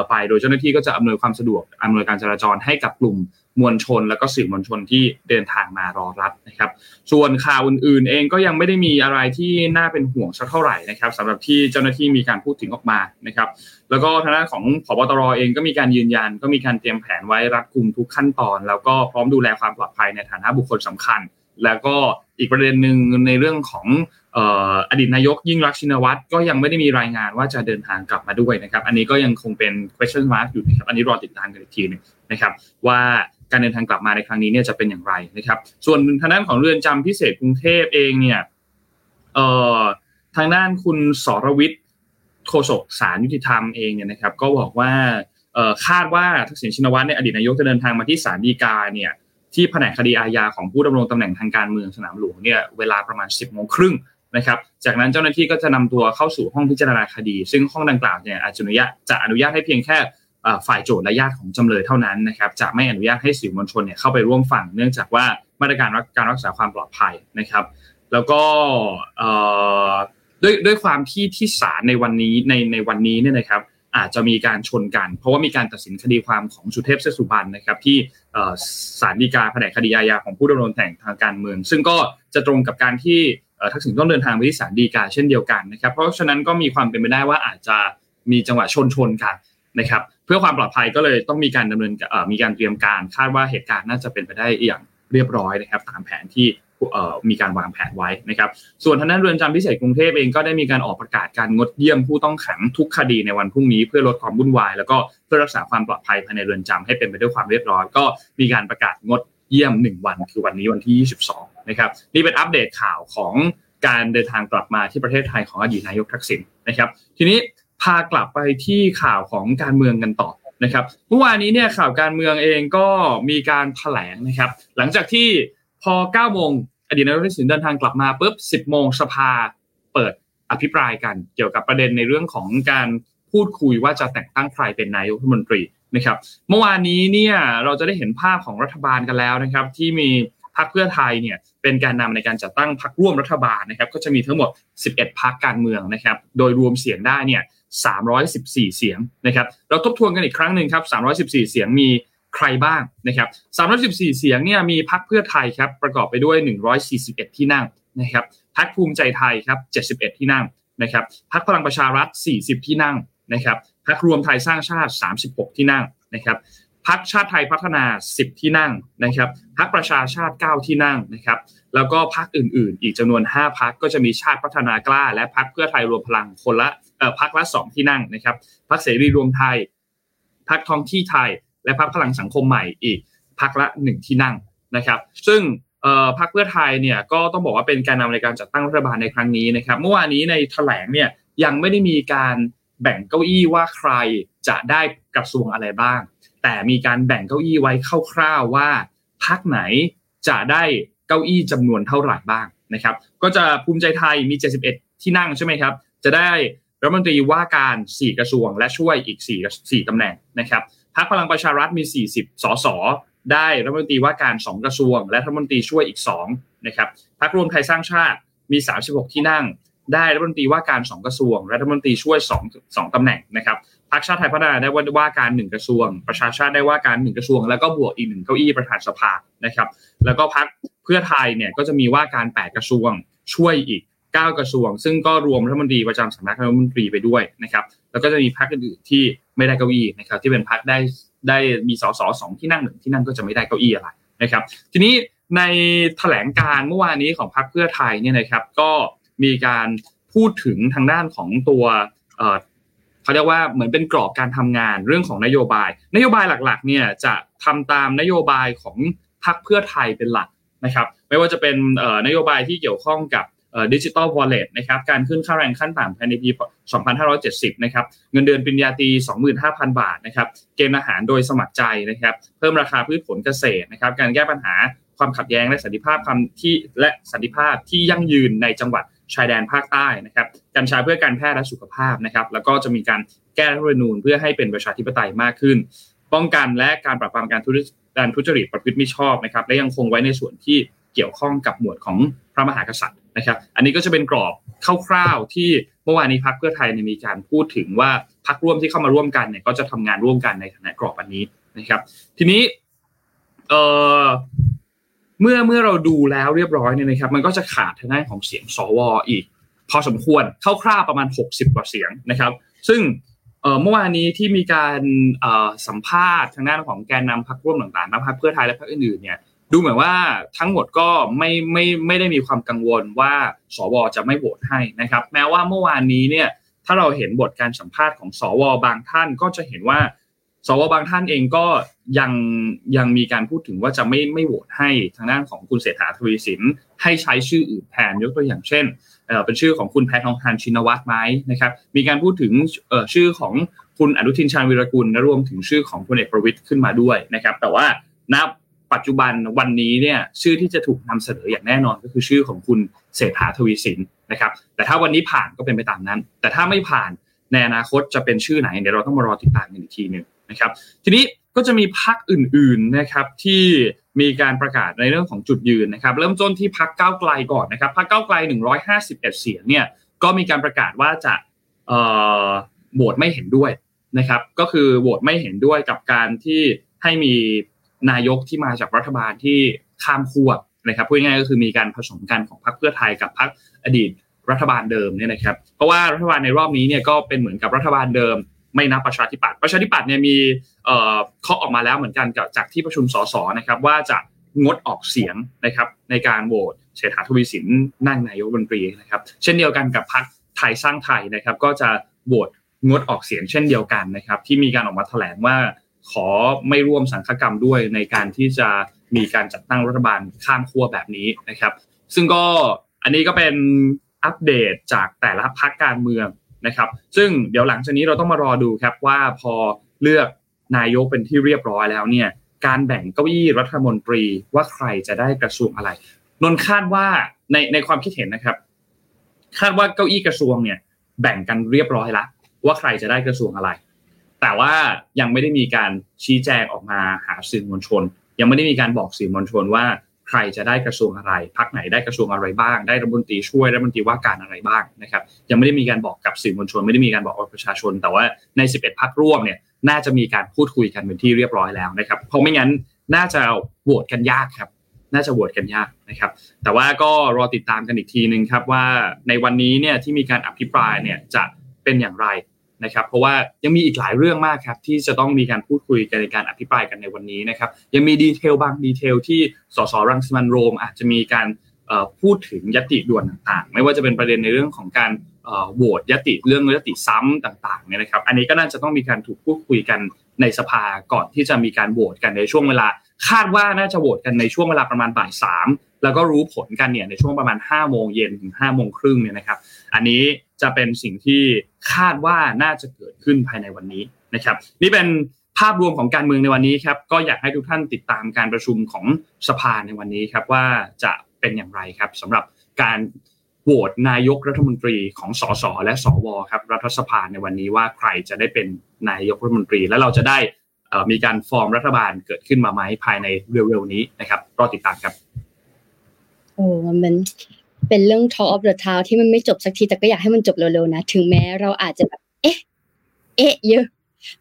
S2: ไป โดยเจ้าหน้าที่ก็จะอำนวยความสะดวกอำนวยการจราจรให้กับกลุ่ม มวลชนและก็สื่อมวลชนที่เดินทางมารอรับนะครับ ส่วนข่าวอื่นๆ เองก็ยังไม่ได้มีอะไรที่น่าเป็นห่วงสักเท่าไหร่นะครับสำหรับที่เจ้าหน้าที่มีการพูดถึงออกมานะครับ แล้วก็ทางด้านของผบตรเองก็มีการยืนยัน ก็มีการเตรียมแผนไว้รัดกุมทุกขั้นตอน แล้วก็พร้อมดูแลความปลอดภัยในฐานะบุคคลสำคัญ แล้วก็อีกประเด็นหนึ่งในเรื่องของอดีตนายกยิ่งรักชินวัตรก็ยังไม่ได้มีรายงานว่าจะเดินทางกลับมาด้วยนะครับ อันนี้ก็ยังคงเป็น question mark อยู่นะครับ อันนี้รอติดตามกันอีกทีนึงนะครับ ว่า การเดินทางกลับมาในครั้งนี้เนี่ยจะเป็นอย่างไรนะครับ ส่วนทางด้านของเรือนจำพิเศษกรุงเทพเองเนี่ยเอ่อทางด้านคุณสรวิทย์โฆษกสารยุติธรรมเองเนี่ยนะครับ ก็บอกว่าคาดว่าทักษิณชินวัตรเนี่ยอดีตนายกจะเดินทางมาที่ศาลฎีกาเนี่ยที่แผนกคดีอาญาของผู้ดำรงตำแหน่งทางการเมืองสนามหลวงเนี่ยเวลาประมาณ 10โมงครึ่งนะครับจากนั้นเจ้าหน้าที่ก็จะนำตัวเข้าสู่ห้องพิจารณาคดี ซึ่งห้องดังกล่าวเนี่ยอาจจะอนุญาตจะอนุญาตให้เพียงแค่ ฝ่ายโจทย์และญาติของจำเลยเท่านั้นนะครับจะไม่อนุญาตให้สื่อมวลชนเนี่ยเข้าไปร่วมฟังเนื่องจากว่ามาตรการการรักษาความปลอดภัยนะครับ แล้วก็ด้วยด้วยความที่ที่ศาลในวันนี้ในในวันนี้เนี่ยนะครับ อาจจะมีการชนกัน เพราะว่ามีการตัดสินคดีความของสุเทพเสสุบรรณนะครับ ที่ศาลฎีกาแผนกคดีอาญาของผู้ดำรงตำแหน่งทางการเมือง ซึ่งก็จะตรงกับการที่ทักษิณต้องเดินทางไปที่ศาลฎีกาเช่นเดียวกันนะครับ เพราะฉะนั้นก็มีความเป็นไปได้ว่าอาจจะมีจังหวะชนชนกัน นะครับเพื่อความปลอดภัยก็เลยต้องมีการดำเนินมีการเตรียมการคาดว่าเหตุการณ์น่าจะเป็นไปได้อย่างเรียบร้อยนะครับตามแผนที่มีการวางแผนไว้นะครับส่วนทางด้านเรือนจำพิเศษกรุงเทพเองก็ได้มีการออกประกาศการงดเยี่ยมผู้ต้องขังทุกคดีในวันพรุ่งนี้เพื่อลดความวุ่นวาย แล้วก็เพื่อรักษาความปลอดภัยภายในเรือนจำให้เป็นไปด้วยความเรียบร้อย ก็มีการประกาศงดเยี่ยม 1 วันคือวันนี้วันที่ 22 นะครับนี่เป็นอัปเดตข่าวของการเดินทางกลับมาที่ประเทศไทยของอดีตนายกทักษิณนะครับ ทีนี้ พากลับไปที่ข่าวของการเมืองกันต่อนะครับเมื่อวานนี้เนี่ยข่าวการเมืองเองก็มีการแถลงนะครับ หลังจากที่พอ9โมงอดีตนายกทักษิณเดินทางกลับมาปุ๊บ10โมงสภาเปิดอภิปรายกัน เกี่ยวกับประเด็นในเรื่องของการพูดคุยว่าจะแต่งตั้งใครเป็นนายกรัฐมนตรีนะครับเมื่อวานนี้เนี่ยเราจะได้เห็นภาพของรัฐบาลกันแล้วนะครับ ที่มีพรรคเพื่อไทยเนี่ยเป็นการนำในการจัดตั้งพรรคร่วมรัฐบาลนะครับ ก็จะมีทั้งหมด 11พรรคการเมืองนะครับ โดยรวมเสียงได้เนี่ย 314 เสียงนะครับ เราทบทวนกันอีกครั้งหนึ่งครับ 314 เสียงมีใครบ้างนะครับ 314 เสียงเนี่ยมีพรรคเพื่อไทยครับประกอบไปด้วย 141 ที่นั่งนะครับพรรคภูมิใจไทยครับ 71 ที่นั่งนะครับพรรคพลังประชารัฐ 40 ที่นั่งนะครับพรรครวมไทยสร้างชาติ 36 ที่นั่งนะครับพรรคชาติไทยพัฒนา 10 ที่นั่งนะครับพรรคประชาชาติ 9 ที่นั่งนะครับแล้วก็พรรคอื่นๆ อีกจำนวน 5พรรคก็จะมีชาติพัฒนากล้า และพรรคเพื่อไทยรวมพลังคนละ พรรคละ2ที่นั่งนะครับพรรคเสรีรวมไทยพรรคท้องที่ไทย และพรรคพลังสังคมใหม่อีกพรรคละหนึ่งที่นั่งนะครับ ซึ่งพรรคเพื่อไทยเนี่ยก็ต้องบอกว่าเป็นการนำในการจัดตั้งรัฐบาลในครั้งนี้นะครับเมื่อวานนี้ในแถลงเนี่ยยังไม่ได้มีการแบ่งเก้าอี้ว่าใครจะได้กระทรวงอะไรบ้าง แต่มีการแบ่งเก้าอี้ไว้คร่าวๆว่าพรรคไหนจะได้เก้าอี้จำนวนเท่าไหร่บ้างนะครับ ก็จะภูมิใจไทยมี 71 ที่นั่งใช่ไหมครับ จะได้ รัฐมนตรีว่าการ 4 กระทรวง และช่วยอีก 4 4ตำแหน่งนะครับพรรคพลังประชารัฐมี 40 สส ได้รัฐมนตรีว่าการ 2 กระทรวง และรัฐมนตรีช่วยอีก2นะครับพรรครวมไทยสร้างชาติมี 36 ที่นั่ง ได้รัฐมนตรีว่าการ 2 กระทรวง รัฐมนตรีช่วย 2 2ตำแหน่งนะครับพรรคชาติไทยพัฒนาได้ว่าการ 1 กระทรวง ประชาชาติได้ว่าการ 1 กระทรวง แล้วก็บวกอีก 1 เก้าอี้ประธานสภานะครับ แล้วก็พรรคเพื่อไทยเนี่ยก็จะมีว่าการ 8 กระทรวงช่วยอีก 9 กระทรวง ซึ่งก็รวมรัฐมนตรีประจำสำนักนายกรัฐมนตรีไปด้วยนะครับ แล้วก็จะมีพรรคอื่นที่ไม่ได้เก้าอี้นะครับ ที่เป็นพรรคได้ได้มีสสสองที่นั่งหนึ่งที่นั่งก็จะไม่ได้เก้าอี้อะไรนะครับ ทีนี้ในแถลงการเมื่อวานนี้ของพรรคเพื่อไทยเนี่ยนะครับ ก็มีการพูดถึงทางด้านของตัวเขาเรียกว่าเหมือนเป็นกรอบการทำงานเรื่องของนโยบาย นโยบายหลักๆเนี่ยจะทำตามนโยบายของพรรคเพื่อไทยเป็นหลักนะครับ ไม่ว่าจะเป็นนโยบายที่เกี่ยวข้องกับ ดิจิตอลวอลเล็ตนะครับการขึ้นค่าแรงขั้นต่ำภายในปี 2570 นะครับเงินเดือนปริญญาตรี 25,000 บาทนะครับเกณฑ์อาหารโดยสมัครใจนะครับเพิ่มราคาพืชผลเกษตรนะครับการแก้ปัญหาความขัดแย้งและสันติภาพความที่และสันติภาพที่ยั่งยืนในจังหวัดชายแดนภาคใต้นะครับกัญชาเพื่อการแพทย์และสุขภาพนะครับแล้วก็จะมีการแก้รัฐธรรมนูญเพื่อให้เป็นประชาธิปไตยมากขึ้น ป้องกันและการปราบปรามการทุจริตประพฤติไม่ชอบนะครับและยังคงไว้ในส่วนที่เกี่ยวข้องกับหมวดของพระมหากษัตริย์ นะครับอันนี้ก็จะเป็นกรอบคร่าวๆที่เมื่อวานนี้พักเพื่อไทยมีการพูดถึงว่าพักร่วมที่เข้ามาร่วมกันเนี่ยก็จะทำงานร่วมกันในฐานะกรอบอันนี้นะครับ ทีนี้เออเมื่อเมื่อเราดูแล้วเรียบร้อยเนี่ยนะครับ มันก็จะขาดทางด้านของเสียงสวอีก พอสมควรคร่าวๆประมาณ 60 กว่าเสียงนะครับ ซึ่งเมื่อวานนี้ที่มีการสัมภาษณ์ทางด้านของแกนนำพรรคร่วมต่างๆทั้งพรรคเพื่อไทยและพรรคอื่นๆเนี่ย ดูเหมือนว่าทั้งหมดก็ไม่ไม่ไม่ได้มีความกังวลว่าสวจะไม่โหวตให้นะครับ แม้ว่าเมื่อวานนี้เนี่ยถ้าเราเห็นบทการสัมภาษณ์ของสวบางท่านก็จะเห็นว่า สวบางท่านเองก็ยังยังมีการพูดถึงว่าจะไม่ไม่โหวตให้ทางด้านของคุณเศรษฐาทวีสินให้ใช้ชื่ออื่นแทนยกตัวอย่างเช่นเป็นชื่อของคุณแพทองทานชินวัตรไหมนะครับ มีการพูดถึงชื่อของคุณอนุทินชาญวิรกุลและรวมถึงชื่อของพลเอกประวิตยขึ้นมาด้วยนะครับ แต่ว่านับ ปัจจุบันวันนี้เนี่ยชื่อที่จะถูกนำเสนออย่างแน่นอนก็คือชื่อของคุณเศรษฐาทวีสินนะครับ แต่ถ้าวันนี้ผ่านก็เป็นไปตามนั้น แต่ถ้าไม่ผ่านในอนาคตจะเป็นชื่อไหนเดี๋ยวเราต้องมารอติดตามกันอีกทีหนึ่งนะครับ ทีนี้ก็จะมีพักอื่นๆนะครับที่มีการประกาศในเรื่องของจุดยืนนะครับ เริ่มต้นที่พักเก้าไกลก่อนนะครับพักเก้าไกล 151 เสียงเนี่ยก็มีการประกาศว่าจะโหวตไม่เห็นด้วยนะครับ ก็คือโหวตไม่เห็นด้วยกับการที่ให้มี นายกที่มาจากรัฐบาลที่ข้ามขั้วนะครับพูดง่ายๆก็คือมีการผสมกันของพรรคเพื่อไทยกับพรรคอดีตรัฐบาลเดิมเนี่ยนะครับ เพราะว่ารัฐบาลในรอบนี้เนี่ยก็เป็นเหมือนกับรัฐบาลเดิม ไม่นับประชาธิปัตย์ประชาธิปัตย์เนี่ยมีเอ่อเคาะออกมาแล้วเหมือนกันกับจากที่ประชุมสสนะครับว่าจะงดออกเสียงนะครับในการโหวตเศรษฐาทวีสินนั่งนายกรัฐมนตรีนะครับ เช่นเดียวกันกับพรรคไทยสร้างไทยนะครับ ก็จะโหวตงดออกเสียงเช่นเดียวกันนะครับ ที่มีการออกมาแถลงว่า ขอไม่ร่วมสังฆกรรมด้วยในการที่จะมีการจัดตั้งรัฐบาลข้ามขั้วแบบนี้นะครับ ซึ่งก็อันนี้ก็เป็นอัปเดตจากแต่ละพรรคการเมืองนะครับ ซึ่งเดี๋ยวหลังจากนี้เราต้องมารอดูครับว่าพอเลือกนายกเป็นที่เรียบร้อยแล้วเนี่ยการแบ่งเก้าอี้รัฐมนตรีว่าใครจะได้กระทรวงอะไรนนคาดว่าในในความคิดเห็นนะครับ คาดว่าเก้าอี้กระทรวงเนี่ยแบ่งกันเรียบร้อยละว่าใครจะได้กระทรวงอะไร แต่ว่ายังไม่ได้มีการชี้แจงออกมาหาสื่อมวลชน ยังไม่ได้มีการบอกสื่อมวลชนว่าใครจะได้กระทรวงอะไรพักไหนได้กระทรวงอะไรบ้าง ได้รัฐมนตรีช่วยรัฐมนตรีว่าการอะไรบ้างนะครับ ยังไม่ได้มีการบอกกับสื่อมวลชน ไม่ได้มีการบอกกับประชาชน แต่ว่าใน 11 พักร่วมเนี่ยน่าจะมีการพูดคุยกันเป็นที่เรียบร้อยแล้วนะครับเพราะไม่งั้นน่าจะโหวตกันยากครับ น่าจะโหวตกันยากนะครับ แต่ว่าก็รอติดตามกันอีกทีนึงครับว่าในวันนี้เนี่ยที่มีการอภิปรายเนี่ยจะเป็นอย่างไร นะครับเพราะว่ายังมีอีกหลายเรื่องมากครับที่จะต้องมีการพูดคุยกันในการอภิปรายกันในวันนี้นะครับยังมีดีเทลบางดีเทลที่สสรังสิมันโรม อาจจะมีการพูดถึงยติด่วนต่างๆ ไม่ว่าจะเป็นประเด็นในเรื่องของการโหวตยติเรื่องยติซ้ำต่างๆเนี่ยนะครับ อันนี้ก็น่าจะต้องมีการถูกพูดคุยกันในสภาก่อนที่จะมีการโหวตกันในช่วงเวลา คาดว่าน่าจะโหวตกันในช่วงเวลาประมาณบ่ายสามแล้วก็รู้ผลกันเนี่ยในช่วงประมาณ5โมงเย็นถึง5โมงครึ่งเนี่ยนะครับ อันนี้ จะเป็นสิ่งที่คาดว่าน่าจะเกิดขึ้นภายในวันนี้นะครับ นี่เป็นภาพรวมของการเมืองในวันนี้ครับก็อยากให้ทุกท่านติดตามการประชุมของสภาในวันนี้ครับว่าจะเป็นอย่างไรครับสำหรับการโหวตนายกรัฐมนตรีของสสและสวครับรัฐสภาในวันนี้ว่าใครจะได้เป็นนายกรัฐมนตรี และเราจะได้มีการฟอร์มรัฐบาลเกิดขึ้นมาไหมภายในเร็วๆนี้นะครับรอติดตามครับ
S3: โอ้มันเป็น เป็นเรื่อง Talk of the Town ที่มันไม่จบสักทีแต่ก็อยากให้มันจบเร็วๆนะ ถึงแม้เราอาจจะแบบเอ๊ะ เอ๊ะเยอะ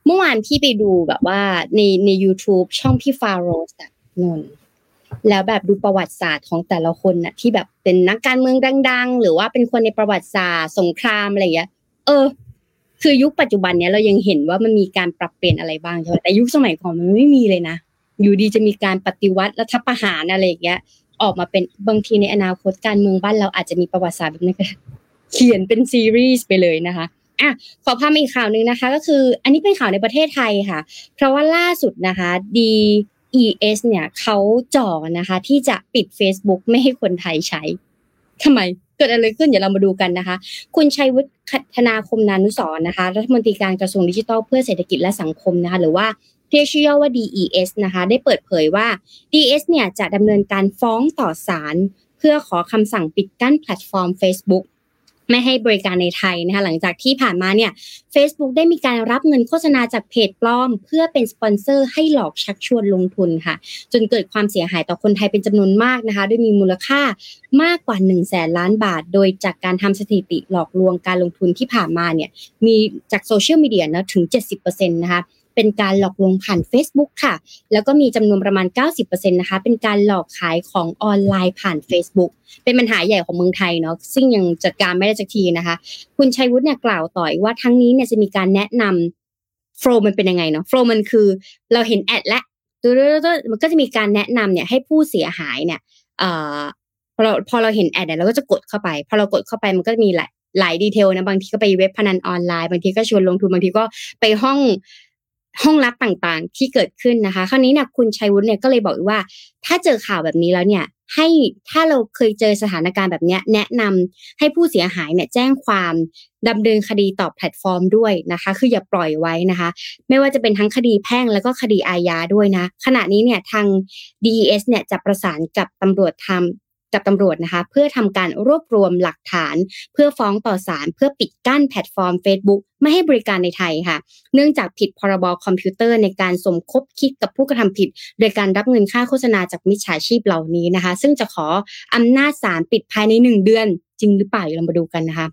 S3: เมื่อวานพี่ไปดูแบบว่าในใน YouTube ช่องพี่ฟาโรสอะนนแล้วแบบดูประวัติศาสตร์ของแต่ละคนน่ะ ที่แบบเป็นนักการเมืองดัง ๆ หรือว่าเป็นคนในประวัติศาสตร์ สงครามอะไรอย่างเงี้ย เออ คือยุคปัจจุบันเนี้ยเรายังเห็นว่ามันมีการปรับเปลี่ยนอะไรบ้างใช่ไหมแต่ยุคสมัยก่อนมันไม่มีเลยนะอยู่ดีจะมีการปฏิวัติรัฐประหารอะไรอย่างเงี้ย ออกมาเป็นบางทีในอนาคตการเมืองบ้านเราอาจจะมีประวัติศาสตร์แบบนี้เขียนเป็นซีรีส์ไปเลยนะคะอะขอพามาอีกข่าวหนึ่งนะคะ ก็คืออันนี้เป็นข่าวในประเทศไทยค่ะ เพราะว่าล่าสุดนะคะ DES เนี่ยเขาจ่อนะคะ ที่จะปิด Facebook ไม่ให้คนไทยใช้ทำไมเกิดอะไรขึ้นเดี๋ยวเรามาดูกันนะคะ คุณชัยวุฒิธนาคมนานุสรนะคะ รัฐมนตรีการกระทรวงดิจิทัลเพื่อเศรษฐกิจและสังคมนะคะ หรือว่า ที่ชื่อย่อว่า DES นะคะ ได้เปิดเผยว่า DES เนี่ยจะดำเนินการฟ้องต่อศาลเพื่อขอคำสั่งปิดกั้นแพลตฟอร์ม Facebook ไม่ให้บริการในไทยนะคะหลังจากที่ผ่านมาเนี่ย Facebook ได้มีการรับเงินโฆษณาจากเพจปลอม เพื่อเป็นสปอนเซอร์ให้หลอกชักชวนลงทุนค่ะ จนเกิดความเสียหายต่อคนไทยเป็นจำนวนมากนะคะ ด้วยมีมูลค่ามากกว่า1นึ่งแสนล้านบาท โดยจากการทำสถิติหลอกลวงการลงทุนที่ผ่านมาเนี่ยมีจากโซเชียลมีเดียนะถึง 70%นะคะ เป็นการหลอกลวงผ่าน Facebook ค่ะ แล้วก็มีจำนวนประมาณ 90%นะคะเป็นการหลอกขายของออนไลน์ผ่าน Facebook เป็นปัญหาใหญ่ของเมืองไทยเนาะซึ่งยังจัดการไม่ได้สักทีนะคะ คุณชัยวุฒิเนี่ยกล่าวต่อยว่าทั้งนี้เนี่ยจะมีการแนะนflow มันเป็นยังไงเนาะ flow มันคือเราเห็น ad และมันก็จะมีการแนะนำเนี่ยให้ผู้เสียหายเนี่ยพอเราพอเราเห็น ad เนี่ยเราก็จะกดเข้าไป พอเรากดเข้าไปมันก็มีหลายหลาย detail นะบางทีก็ไปเว็บพนันออนไลน์บางทีก็ชวนลงทุนบางทีก็ไปห้อง ห้องลับต่างๆ ที่เกิดขึ้นนะคะ คราวนี้เนี่ยคุณชัยวุฒิเนี่ยก็เลยบอกว่า ถ้าเจอข่าวแบบนี้แล้วเนี่ยให้ถ้าเราเคยเจอสถานการณ์แบบนี้แนะนำให้ผู้เสียหายเนี่ยแจ้งความดำเนินคดีต่อแพลตฟอร์มด้วยนะคะ คืออย่าปล่อยไว้นะคะ ไม่ว่าจะเป็นทั้งคดีแพ่งแล้วก็คดีอาญาด้วยนะ ขณะนี้เนี่ยทาง DES เนี่ยจะประสานกับตำรวจทำ กับตำรวจนะคะ เพื่อทำการรวบรวมหลักฐาน เพื่อฟ้องต่อศาลเพื่อปิดกั้นแพลตฟอร์ม Facebook ไม่ให้บริการในไทยค่ะ เนื่องจากผิดพรบคอมพิวเตอร์ในการสมคบคิดกับผู้กระทำผิด โดยการรับเงินค่าโฆษณาจากมิจฉาชีพเหล่านี้นะคะ ซึ่งจะขออำนาจศาลปิดภายในหนึ่งเดือน จริงหรือเปล่าเรามาดูกันนะคะ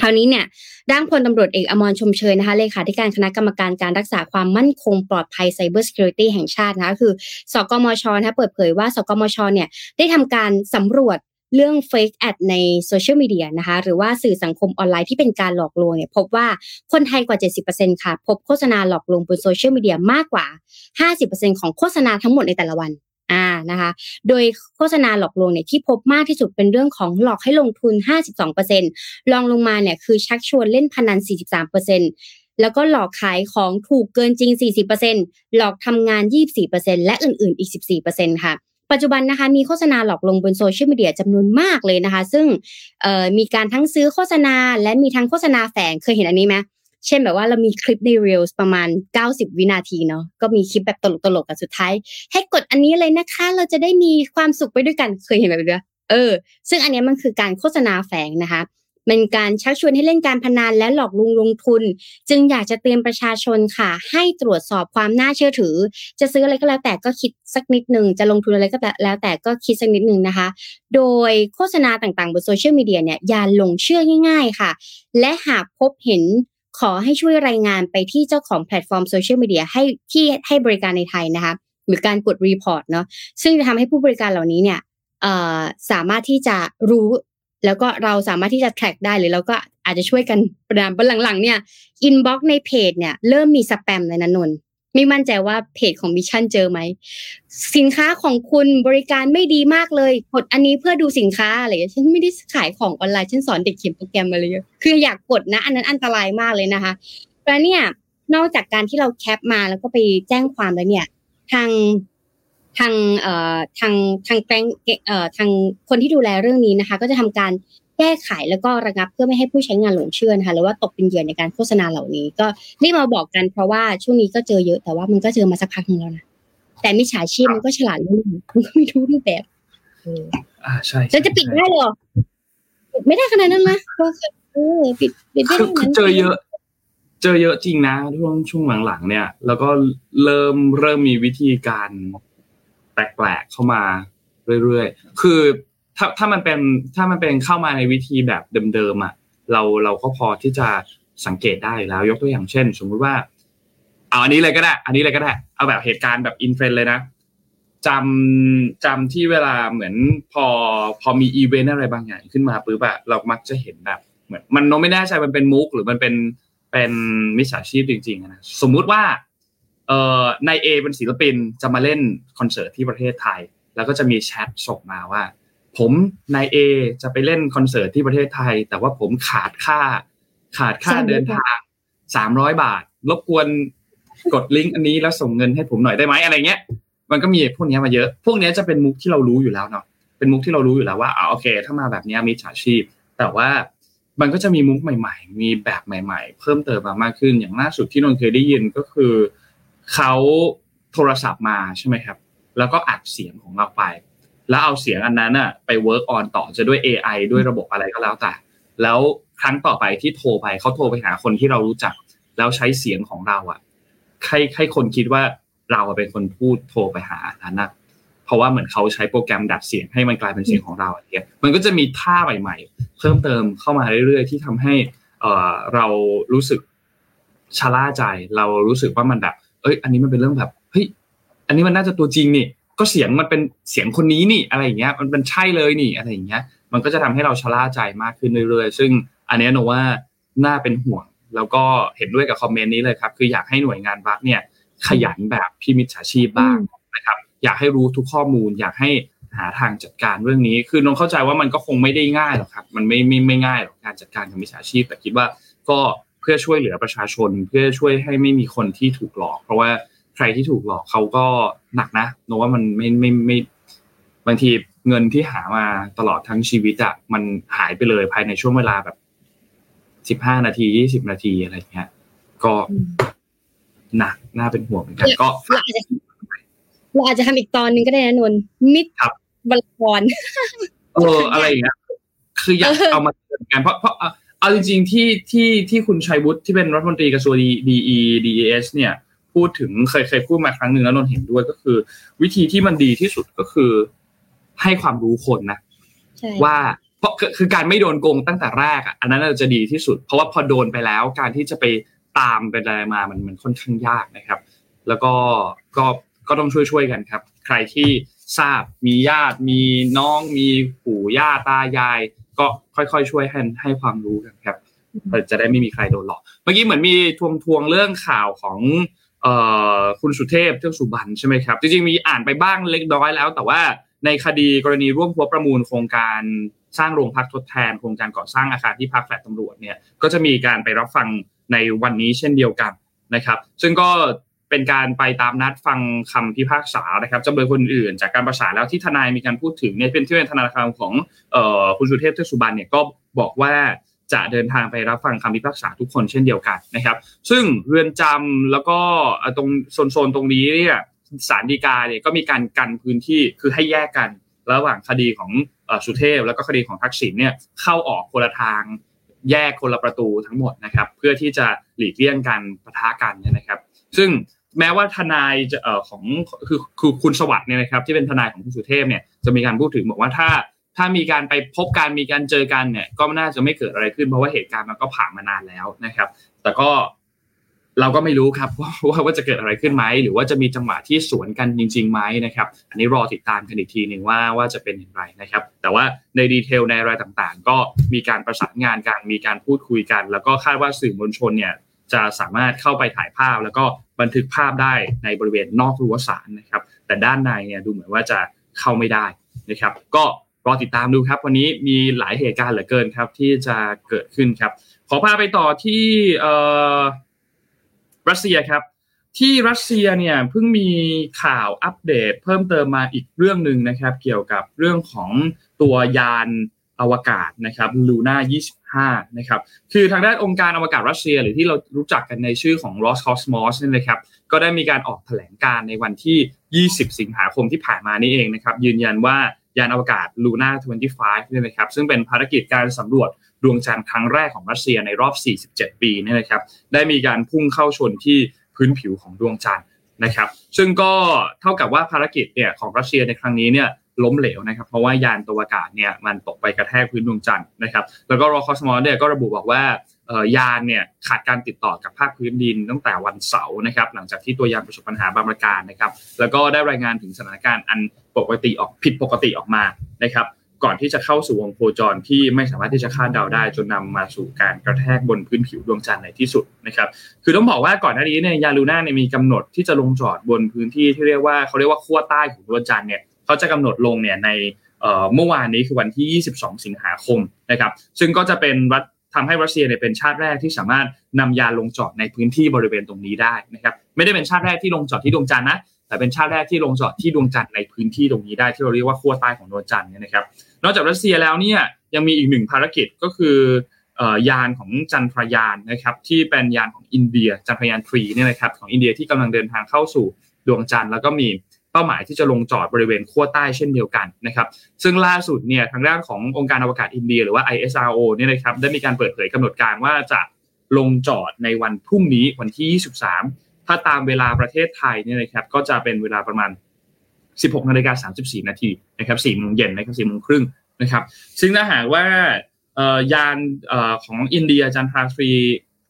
S3: คราวนี้เนี่ยด้านพลตำรวจเอกอมรชมเชยนะคะเลขาธิการคณะกรรมการการรักษาความมั่นคงปลอดภัย cybersecurity แห่งชาตินะคะคือ สกมชนะคะเปิดเผยว่า สกมชเนี่ยได้ทำการสำรวจเรื่อง fake ad ในโซเชียลมีเดียนะคะหรือว่าสื่อสังคมออนไลน์ที่เป็นการหลอกลวงเนี่ยพบว่าคนไทยกว่า 70%ค่ะ พบโฆษณาหลอกลวงบนโซเชียลมีเดียมากกว่า 50%ของโฆษณาทั้งหมดในแต่ละวัน อ่านะคะโดยโฆษณาหลอกลวงเนี่ยที่พบมากที่สุดเป็นเรื่องของหลอกให้ลงทุน 52%รองลงมาเนี่ยคือชักชวนเล่นพนัน 43%แล้วก็หลอกขายของถูกเกินจริง 40%หลอกทำงาน 24%และอื่นๆ อีก 14%ค่ะปัจจุบันนะคะมีโฆษณาหลอกลวงบนโซเชียลมีเดียจำนวนมากเลยนะคะ ซึ่งมีการทั้งซื้อโฆษณาและมีทั้งโฆษณาแฝงเคยเห็นอันนี้ไหม เช่นแบบว่าเรามีคลิปใน Reels ประมาณ 90 วินาทีเนาะก็มีคลิปแบบตลกๆกับสุดท้าย ให้กดอันนี้เลยนะคะ เราจะได้มีความสุขไปด้วยกันเคยเห็นแบบนี้เออ ซึ่งอันนี้มันคือการโฆษณาแฝงนะคะเป็นการชักชวนให้เล่นการพนันและหลอกลวงลงทุน จึงอยากจะเตือนประชาชนค่ะ ให้ตรวจสอบความน่าเชื่อถือ จะซื้ออะไรก็แล้วแต่ก็คิดสักนิดหนึ่งจะลงทุนอะไรก็แล้วแต่ก็คิดสักนิดหนึ่งนะคะ โดยโฆษณาต่างๆ บนโซเชียลมีเดียเนี่ยอย่าหลงเชื่อง่าย ๆค่ะ และหากพบเห็น ขอให้ช่วยรายงานไปที่เจ้าของแพลตฟอร์มโซเชียลมีเดียให้ที่ให้บริการในไทยนะคะหรือการกด report เนาะซึ่งจะทำให้ผู้บริการเหล่านี้เนี่ยสามารถที่จะรู้แล้วก็เราสามารถที่จะ track ได้หรือเราก็อาจจะช่วยกันประณามหลังๆเนี่ย inbox ในเพจเนี่ยเริ่มมีสแปมเลยนะนน ไม่มั่นใจว่าเพจของมิชชั่นเจอไหมสินค้าของคุณบริการไม่ดีมากเลยกดอันนี้เพื่อดูสินค้าอะไรฉันไม่ได้ขายของออนไลน์ฉันสอนเด็กเขียนโปรแกรมอะไรเงี้ยคืออยากกดนะ อันนั้นอันตรายมากเลยนะคะแล้วเนี่ยนอกจากการที่เราแคปมาแล้วก็ไปแจ้งความแล้วเนี่ย ทางทางเอ่อทางทางแกงเอ่อทางคนที่ดูแลเรื่องนี้นะคะ ก็จะทำการ แก้ไขแล้วก็ระงับเพื่อไม่ให้ผู้ใช้งานหลงเชื่อนะคะหรือว่าตกเป็นเหยื่อในการโฆษณาเหล่านี้ ก็รีบมาบอกกันเพราะว่าช่วงนี้ก็เจอเยอะแต่ว่ามันก็เจอมาสักพักนึงแล้วนะแต่มิจฉาชีพมันก็ฉลาดรุ่นมันก็ไม่รู้รูปแบบ
S2: อ่าใช่
S3: จะจะปิดได้เหรอปิดไม่ได้ขนาดนั้นนะก็เออปิดปิดได้
S2: คือเจอเยอะเจอเยอะจริงนะช่วงช่วงหลังๆเนี่ย แล้วก็เริ่มเริ่มมีวิธีการแปลกๆเข้ามาเรื่อยๆ คือ ถ้าถ้ามันเป็นถ้ามันเป็นเข้ามาในวิธีแบบเดิมๆอะเราเราก็พอที่จะสังเกตได้แล้วยกตัวอย่างเช่น สมมุติว่าเอาอันนี้เลยก็ได้ อันนี้เลยก็ได้ เอาแบบเหตุการณ์แบบ in trend เลยนะจจำที่เวลาเหมือนพอพอมีอีเวนต์อะไรบางอย่างขึ้นมาปุ๊บอะเรามักจะเห็นแบบเหมือนมันโนไม่แน่ใจมันเป็นมุก หรือมันเป็นเป็นมิจฉาชีพจริงๆนะสมมุติว่าเอ่อนายเอเป็นศิลปินจะมาเล่นคอนเสิร์ตที่ประเทศไทย แล้วก็จะมีแชทส่งมาว่า ผมนายเอจะไปเล่นคอนเสิร์ตที่ประเทศไทย แต่ว่าผมขาดค่า ขาดค่าเดินทางสามร้อยบาท รบกวนกดลิงก์อันนี้แล้วส่งเงินให้ผมหน่อยได้ไหมอะไรเงี้ย มันก็มีพวกนี้มาเยอะ พวกนี้จะเป็นมุกที่เรารู้อยู่แล้วเนาะเป็นมุกที่เรารู้อยู่แล้วว่าอ๋อโอเค ถ้ามาแบบนี้มิจฉาชีพ แต่ว่ามันก็จะมีมุกใหม่ ๆ มีแบบใหม่ ๆ เพิ่มเติมมามากขึ้นอย่างล่าสุดที่นนเคยได้ยินก็คือเขาโทรศัพท์มาใช่ไหมครับ แล้วก็อัดเสียงของเราไป แล้วเอาเสียงอันนั้นน่ะไป work on ต่อจะด้วย AI ด้วยระบบอะไรก็แล้วแต่ แล้วครั้งต่อไปที่โทรไปเขาโทรไปหาคนที่เรารู้จัก แล้วใช้เสียงของเราอะให้ให้คนคิดว่าเราเป็นคนพูดโทรไปหาอันนั้นนะเพราะว่าเหมือนเขาใช้โปรแกรมดัดเสียงให้มันกลายเป็นเสียงของเราอะไรเงี้ยมันก็จะมีท่าใหม่ๆ เพิ่มเติมเข้ามาเรื่อยๆ ที่ทำให้เออเรารู้สึกชะล่าใจ เรารู้สึกว่ามันแบบ เอ้ย อันนี้มันเป็นเรื่องแบบ เฮ้ย อันนี้มันน่าจะตัวจริงนี่ ก็เสียงมันเป็นเสียงคนนี้นี่อะไรอย่างเงี้ย มันเป็นใช่เลยนี่อะไรอย่างเงี้ย มันก็จะทำให้เราชะล่าใจมากขึ้นเรื่อยๆ ซึ่งอันนี้โนว่าน่าเป็นห่วง แล้วก็เห็นด้วยกับคอมเมนต์นี้เลยครับ คืออยากให้หน่วยงานรัฐเนี่ย ขยันแบบพี่มิจฉาชีพบ้างนะครับ อยากให้รู้ทุกข้อมูล อยากให้หาทางจัดการเรื่องนี้ คือนนเข้าใจว่ามันก็คงไม่ได้ง่ายหรอกครับ มันไม่ไม่ไม่ง่ายหรอกการจัดการกับมิจฉาชีพ แต่คิดว่าก็เพื่อช่วยเหลือประชาชน เพื่อช่วยให้ไม่มีคนที่ถูกหลอก เพราะว่า ใครที่ถูกหลอกเขาก็หนักนะโนว่ามันไม่ไม่ไม่บางทีเงินที่หามาตลอดทั้งชีวิตอะมันหายไปเลยภายในช่วงเวลาแบบสิบห้านาทียี่สิบนาทีอะไรเงี้ย ก็หนักน่าเป็นห่วงเหมือนกันก็
S3: เราอาจจะเราอาจจะทำอีกตอนนึงก็ได้นะนนมิด
S2: ครับ
S3: บอลกร
S2: เอออะไรอย่างเงี้ยคืออยากเอามาเตือนกันเพราะเพราะเอาเอาจริงๆที่ที่ที่คุณชัยวุฒิที่เป็นรัฐมนตรีกระทรวงดีเอดีเอสเนี่ย พูดถึงเคยเคยพูดมาครั้งหนึ่งแล้วนนเห็นด้วยก็คือ วิธีที่มันดีที่สุดก็คือ ให้ความรู้คนนะ
S3: ใช่
S2: ว่าเพราะคือคือการไม่โดนโกงตั้งแต่แรกอะอันนั้นน่าจะดีที่สุด เพราะว่าพอโดนไปแล้ว การที่จะไปตามไปอะไรมามันมันค่อนข้างยากนะครับ แล้วก็ก็ก็ต้องช่วยช่วยๆกันครับ ใครที่ทราบมีญาติมีน้องมีปู่ย่าตายาย ก็ค่อยๆช่วยให้ให้ความรู้กันครับจะได้ไม่มีใครโดนหลอกเมื่อกี้เหมือนมีทวงทวงๆเรื่องข่าวของเอ่อ คุณสุเทพเทือกสุบรรณใช่ไหมครับจริงๆมีอ่านไปบ้างเล็กน้อยแล้ว แต่ว่าในคดีกรณีร่วมพัวประมูลโครงการสร้างโรงพักทดแทนโครงการก่อสร้างอาคารที่พักแฟลตตำรวจเนี่ยก็จะมีการไปรับฟังในวันนี้เช่นเดียวกันนะครับ ซึ่งก็เป็นการไปตามนัดฟังคำพิพากษานะครับจำเลยคนอื่น จากการประสานแล้วที่ทนายมีการพูดถึงเนี่ยเป็นที่เป็นทนายความของออคุณสุเทพเทือกสุบรรณเนี่ยก็บอกว่า จะเดินทางไปรับฟังคำพิพากษาทุกคนเช่นเดียวกันนะครับ ซึ่งเรือนจำแล้วก็ตรงโซนๆตรงนี้เนี่ยศาลฎีกาเนี่ยก็มีการกันพื้นที่คือให้แยกกัน ระหว่างคดีของสุเทพ แล้วก็คดีของทักษิณเนี่ยเข้าออกคนละทางแยกคนละประตูทั้งหมดนะครับ เพื่อที่จะหลีกเลี่ยงการปะทะกันนะครับ ซึ่งแม้ว่าทนายจะของคือคือคุณสวัสด์เนี่ยนะครับ ที่เป็นทนายของคุณสุเทพเนี่ยจะมีการพูดถึงบอกว่าถ้า ถ้ามีการไปพบกันมีการเจอกันเนี่ย ก็น่าจะไม่เกิดอะไรขึ้นเพราะว่าเหตุการณ์มันก็ผ่านมานานแล้วนะครับ แต่ก็เราก็ไม่รู้ครับว่าว่าว่าจะเกิดอะไรขึ้นไหมหรือว่าจะมีจังหวะที่สวนกันจริงๆไหมนะครับ อันนี้รอติดตามกันอีกทีหนึ่งว่าว่าจะเป็นอย่างไรนะครับ แต่ว่าในดีเทลในรายต่างๆ ก็มีการประสานงานกันมีการพูดคุยกัน แล้วก็คาดว่าสื่อมวลชนเนี่ยจะสามารถเข้าไปถ่ายภาพ แล้วก็บันทึกภาพได้ในบริเวณนอกรั้วศาลนะครับ แต่ด้านในเนี่ยดูเหมือนว่าจะเข้าไม่ได้นะครับ ก็ รอติดตามดูครับ วันนี้มีหลายเหตุการณ์เหลือเกินครับ ที่จะเกิดขึ้นครับ ขอพาไปต่อที่รัสเซียครับ ที่รัสเซียเนี่ยเพิ่งมีข่าวอัปเดต เพิ่มเติมมาอีกเรื่องหนึ่งนะครับ เกี่ยวกับเรื่องของตัวยานอวกาศนะครับลูน่า25 นะครับ คือทางด้านองค์การอวกาศรัสเซีย หรือที่เรารู้จักกันในชื่อของ Roscosmos นี่นะครับ ก็ได้มีการออกแถลงการในวันที่ 20 สิงหาคมที่ผ่านมานี่เองนะครับ ยืนยันว่า ยานอวกาศ Luna 25เนี่ยนะครับซึ่งเป็นภารกิจการสำรวจดวงจันทร์ครั้งแรกของรัสเซียในรอบ 47 ปีเนี่ยนะครับได้มีการพุ่งเข้าชนที่พื้นผิวของดวงจันทร์นะครับ ซึ่งก็เท่ากับว่าภารกิจเนี่ยของรัสเซียในครั้งนี้เนี่ยล้มเหลวนะครับ เพราะว่ายานตัวอากาศเนี่ยมันตกไปกระแทกพื้นดวงจันทร์นะครับ แล้วก็รอคอสมอสเนี่ยก็ระบุบอกว่า ยานเนี่ยขาดการติดต่อกับภาคพื้นดินตั้งแต่วันเสาร์นะครับหลังจากที่ตัวยานประสบปัญหาบางประการนะครับ แล้วก็ได้รายงานถึงสถานการณ์อันปกติออกผิดปกติออกมานะครับก่อนที่จะเข้าสู่วงโคจรที่ไม่สามารถที่จะคาดเดาได้ จนนำมาสู่การกระแทกบนพื้นผิวดวงจันทร์ในที่สุดนะครับ คือต้องบอกว่าก่อนหน้านี้เนี่ยยาลูน่าเนี่ยมีกำหนดที่จะลงจอดบนพื้นที่ที่เรียกว่าเขาเรียกว่าขั้วใต้ของดวงจันทร์เนี่ยเขาจะกำหนดลงเนี่ยในเมื่อวานนี้คือวันที่ 22 สิงหาคมนะครับ ซึ่งก็จะเป็นรัฐ ทำให้รัสเซียเนี่ยเป็นชาติแรกที่สามารถนำยานลงจอดในพื้นที่บริเวณตรงนี้ได้นะครับไม่ได้เป็นชาติแรกที่ลงจอดที่ดวงจันทร์นะแต่เป็นชาติแรกที่ลงจอดที่ดวงจันทร์ในพื้นที่ตรงนี้ได้ที่เราเรียกว่าขั้วใต้ของดวงจันทร์เนี่ยนะครับนอกจากรัสเซียแล้วเนี่ยยังมีอีกหนึ่งภารกิจก็คือยานของจันทรยานนะครับที่เป็นยานของอินเดียจันทรยานทรีเนี่ยนะครับของอินเดียที่กำลังเดินทางเข้าสู่ดวงจันทร์แล้วก็มี เป้าหมายที่จะลงจอดบริเวณขั้วใต้เช่นเดียวกันนะครับซึ่งล่าสุดเนี่ยทางด้านขององค์การอวกาศอินเดียหรือว่า ISRO เนี่ยนะครับได้มีการเปิดเผยกำหนดการว่าจะลงจอดในวันพรุ่งนี้วันที่ 23 ถ้าตามเวลาประเทศไทยเนี่ยนะครับก็จะเป็นเวลาประมาณ 16นาฬิกา34 นาทีนะครับ4โมงเย็นนะครับ4โมงครึ่งนะครับซึ่งถ้าหากว่ายานของอินเดียจันทราทรี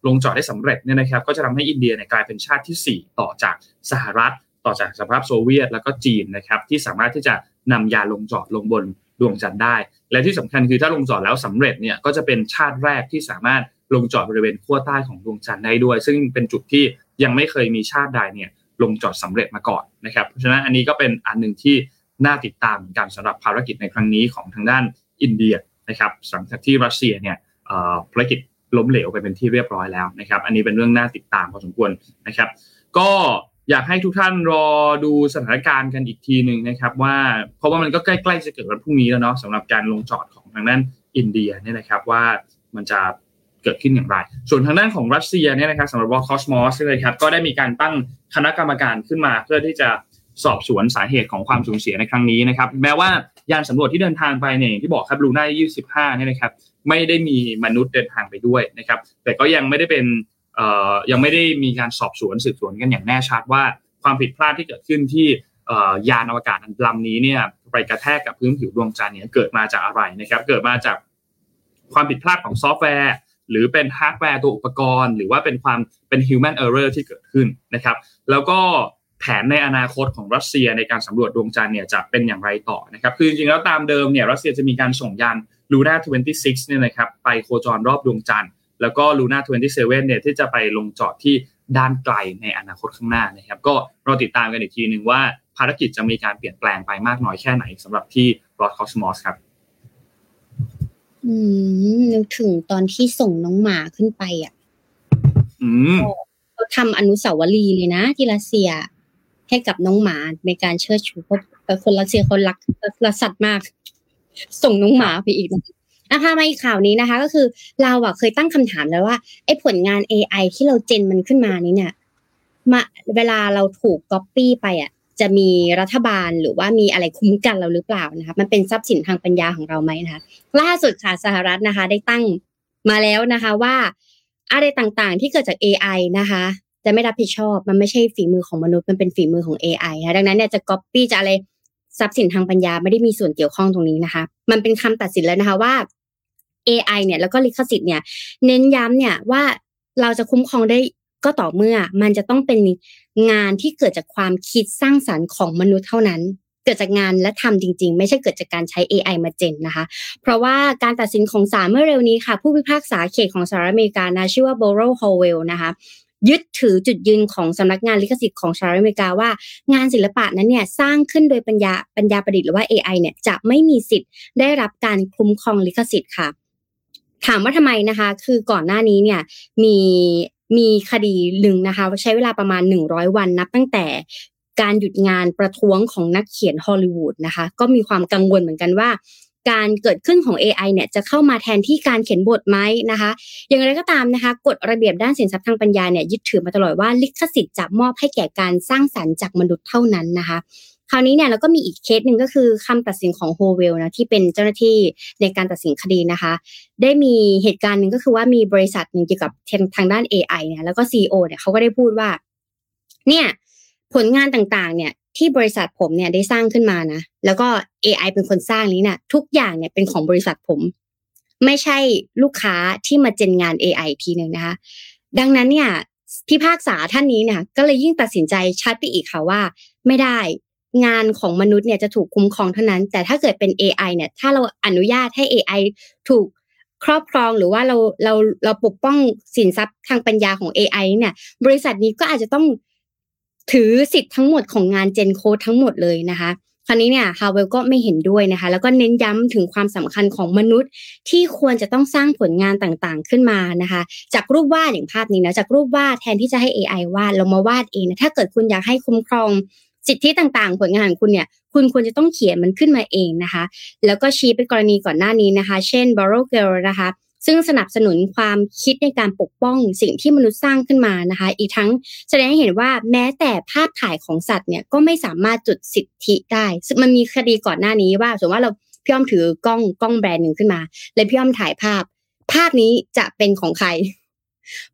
S2: ลงจอดได้สำเร็จเนี่ยนะครับก็จะทำให้อินเดียเนี่ยกลายเป็นชาติที่ 4 ต่อจากสหรัฐ ต่อจากสหภาพโซเวียตแล้วก็จีนนะครับที่สามารถที่จะนำยาลงจอดลงบนดวงจันทร์ได้ และที่สำคัญคือถ้าลงจอดแล้วสำเร็จเนี่ยก็จะเป็นชาติแรกที่สามารถลงจอดบริเวณขั้วใต้ของดวงจันทร์ได้ด้วย ซึ่งเป็นจุดที่ยังไม่เคยมีชาติใดเนี่ยลงจอดสำเร็จมาก่อนนะครับเพราะฉะนั้นอันนี้ก็เป็นอันหนึ่งที่น่าติดตามกันสำหรับภารกิจในครั้งนี้ของทางด้านอินเดียนะครับหลังจากที่รัสเซียเนี่ยภารกิจล้มเหลวไปเป็นที่เรียบร้อยแล้วนะครับ อันนี้เป็นเรื่องน่าติดตามพอสมควรนะครับ ก็ อยากให้ทุกท่านรอดูสถานการณ์กันอีกทีหนึ่งนะครับ ว่าเพราะว่ามันก็ใกล้ๆจะเกิดวันพรุ่งนี้แล้วเนาะสำหรับการลงจอดของทางด้านอินเดียเนี่ยนะครับว่ามันจะเกิดขึ้นอย่างไร ส่วนทางด้านของรัสเซียเนี่ยนะครับสำหรับรอสคอสมอสเลยครับก็ได้มีการตั้งคณะกรรมการขึ้นมา เพื่อที่จะสอบสวนสาเหตุของความสูญเสียในครั้งนี้นะครับแม้ว่ายานสำรวจที่เดินทางไปเนี่ยที่บอกครับลูน่า25เนี่ยนะครับไม่ได้มีมนุษย์เดินทางไปด้วยนะครับแต่ก็ยังไม่ได้เป็น ยังไม่ได้มีการสอบสวนสืบสวนกันอย่างแน่ชัดว่าความผิดพลาดที่เกิดขึ้นที่ยานอวกาศลำนี้เนี่ยไปกระแทกกับพื้นผิวดวงจันทร์เนี่ยเกิดมาจากอะไรนะครับ เกิดมาจากความผิดพลาดของซอฟต์แวร์ หรือเป็นฮาร์ดแวร์ตัวอุปกรณ์ หรือว่าเป็นความเป็น human error ที่เกิดขึ้นนะครับ แล้วก็แผนในอนาคตของรัสเซียในการสำรวจดวงจันทร์เนี่ยจะเป็นอย่างไรต่อนะครับ คือจริงๆแล้วตามเดิมเนี่ยรัสเซียจะมีการส่งยานลูน่า26เนี่ยนะครับไปโคจรรอบดวงจันทร์ แล้วก็ลูน่า27เนี่ยที่จะไปลงจอดที่ด้านไกลในอนาคตข้างหน้านะครับ ก็เราติดตามกันอีกทีหนึ่งว่าภารกิจจะมีการเปลี่ยนแปลงไปมากน้อยแค่ไหนสำหรับที่รอสคอสมอสครับ
S3: อืมนึกถึงตอนที่ส่งน้องหมาขึ้นไปอะ
S2: อืม
S3: เขาทำอนุสาวรีย์เลยนะที่รัสเซีย ให้กับน้องหมาในการเชิดชูเพราะคนรัสเซียเขารักรักสัตว์มาก ส่งน้องหมาไปอีกนะ คะมาอีกข่าวนี้นะคะ ก็คือเราอะเคยตั้งคำถามแล้วว่าไอ้ผลงาน AI ที่เราเจนมันขึ้นมานี้เนี่ยมาเวลาเราถูกก๊อปปี้ไปอะจะมีรัฐบาลหรือว่ามีอะไรคุ้มกันเราหรือเปล่านะคะมันเป็นทรัพย์สินทางปัญญาของเราไหมนะคะล่าสุดค่ะสหรัฐนะคะ ได้ตั้งมาแล้วนะคะว่าอะไรต่างๆที่เกิดจาก AI นะคะจะไม่รับผิดชอบมันไม่ใช่ฝีมือของมนุษย์มันเป็นฝีมือของ AI นะดังนั้นเนี่ยจะก๊อปปี้จะอะไร ทรัพย์สินทางปัญญาไม่ได้มีส่วนเกี่ยวข้องตรงนี้นะคะ มันเป็นคำตัดสินแล้วนะคะว่า AI เนี่ยแล้วก็ลิขสิทธิ์เนี่ย เน้นย้ำเนี่ยว่าเราจะคุ้มครองได้ก็ต่อเมื่อมันจะต้องเป็นงานที่เกิดจากความคิดสร้างสรรค์ของมนุษย์เท่านั้น เกิดจากงานและทำจริง ๆ ไม่ใช่เกิดจากการใช้ AI มา gen นะคะ เพราะว่าการตัดสินของศาลเมื่อเร็วนี้ค่ะ ผู้พิพากษาเขตของสหรัฐอเมริกานะชื่อว่า Beryl Howell นะคะ ยึดถือจุดยืนของสำนักงานลิขสิทธิ์ของสหรัฐอเมริกาว่า งานศิลปะนั้นเนี่ยสร้างขึ้นโดยปัญญาปัญญาประดิษฐ์หรือว่า AI เนี่ยจะไม่มีสิทธิ์ได้รับการคุ้มครองลิขสิทธิ์ค่ะ ถามว่าทำไมนะคะ คือก่อนหน้านี้เนี่ยมีมีคดีหนึ่งนะคะใช้เวลาประมาณ 100 วันนับตั้งแต่การหยุดงานประท้วงของนักเขียนฮอลลีวูดนะคะ ก็มีความกังวลเหมือนกันว่า การเกิดขึ้นของ AI เนี่ยจะเข้ามาแทนที่การเขียนบทไหมนะคะ อย่างไรก็ตามนะคะกฎระเบียบด้านสินทรัพย์ทางปัญญาเนี่ยยึดถือมาตลอดว่าลิขสิทธิ์จะมอบให้แก่การสร้างสรรค์จากมนุษย์เท่านั้นนะคะคราวนี้เนี่ยเราก็มีอีกเคสหนึ่งก็คือคำตัดสินของโฮเวลนะที่เป็นเจ้าหน้าที่ในการตัดสินคดีนะคะ ได้มีเหตุการณ์หนึ่งก็คือว่ามีบริษัทหนึ่งเกี่ยวกับทางด้าน AI เนี่ยแล้วก็ CEO เนี่ยเขาก็ได้พูดว่า เนี่ยผลงานต่างๆ เนี่ย ที่บริษัทผมเนี่ยได้สร้างขึ้นมานะแล้วก็ AI เป็นคนสร้างนี้นะ่ะทุกอย่างเนี่ยเป็นของบริษัทผม ไม่ใช่ลูกค้าที่มาเจนงาน AI ทีหนึ่งนะคะดังนั้นเนี่ยพิพากษาท่านนี้เนี่ยก็เลยยิ่งตัดสินใจชัดไปอีกค่ะว่า ไม่ได้งานของมนุษย์เนี่ยจะถูกคุ้มครองเท่านั้น แต่ถ้าเกิดเป็น AI เนี่ย ถ้าเราอนุญาตให้ AI ถูกครอบครองหรือว่าเราเราเราปกป้องสินทรัพย์ทางปัญญาของ AI เนี่ย บริษัทนี้ก็อาจจะต้อง ถือสิทธิ์ทั้งหมดของงานเจนโคดทั้งหมดเลยนะคะคราวนี้เนี่ยฮาวเวลก็ไม่เห็นด้วยนะคะ แล้วก็เน้นย้ำถึงความสำคัญของมนุษย์ ที่ควรจะต้องสร้างผลงานต่างๆขึ้นมานะคะ จากรูปวาดอย่างภาพนี้นะจากรูปวาดแทนที่จะให้ AI วาดเรามาวาดเองนะถ้าเกิดคุณอยากให้คุ้มครองสิทธิต่างๆ ผลงานของคุณเนี่ยคุณควรจะต้องเขียนมันขึ้นมาเองนะคะ แล้วก็ชี้เป็นกรณีก่อนหน้านี้นะคะ เช่น b o r r o w Girl นะคะ ซึ่งสนับสนุนความคิดในการปกป้องสิ่งที่มนุษย์สร้างขึ้นมานะคะ อีกทั้งแสดงให้เห็นว่าแม้แต่ภาพถ่ายของสัตว์เนี่ยก็ไม่สามารถจุดสิทธิได้ซึ่งมันมีคดีก่อนหน้านี้ว่าสมมติว่าเราพี่อ้อมถือกล้องกล้องแบรนด์หนึ่งขึ้นมา แล้วพี่อ้อมถ่ายภาพ ภาพนี้จะเป็นของใคร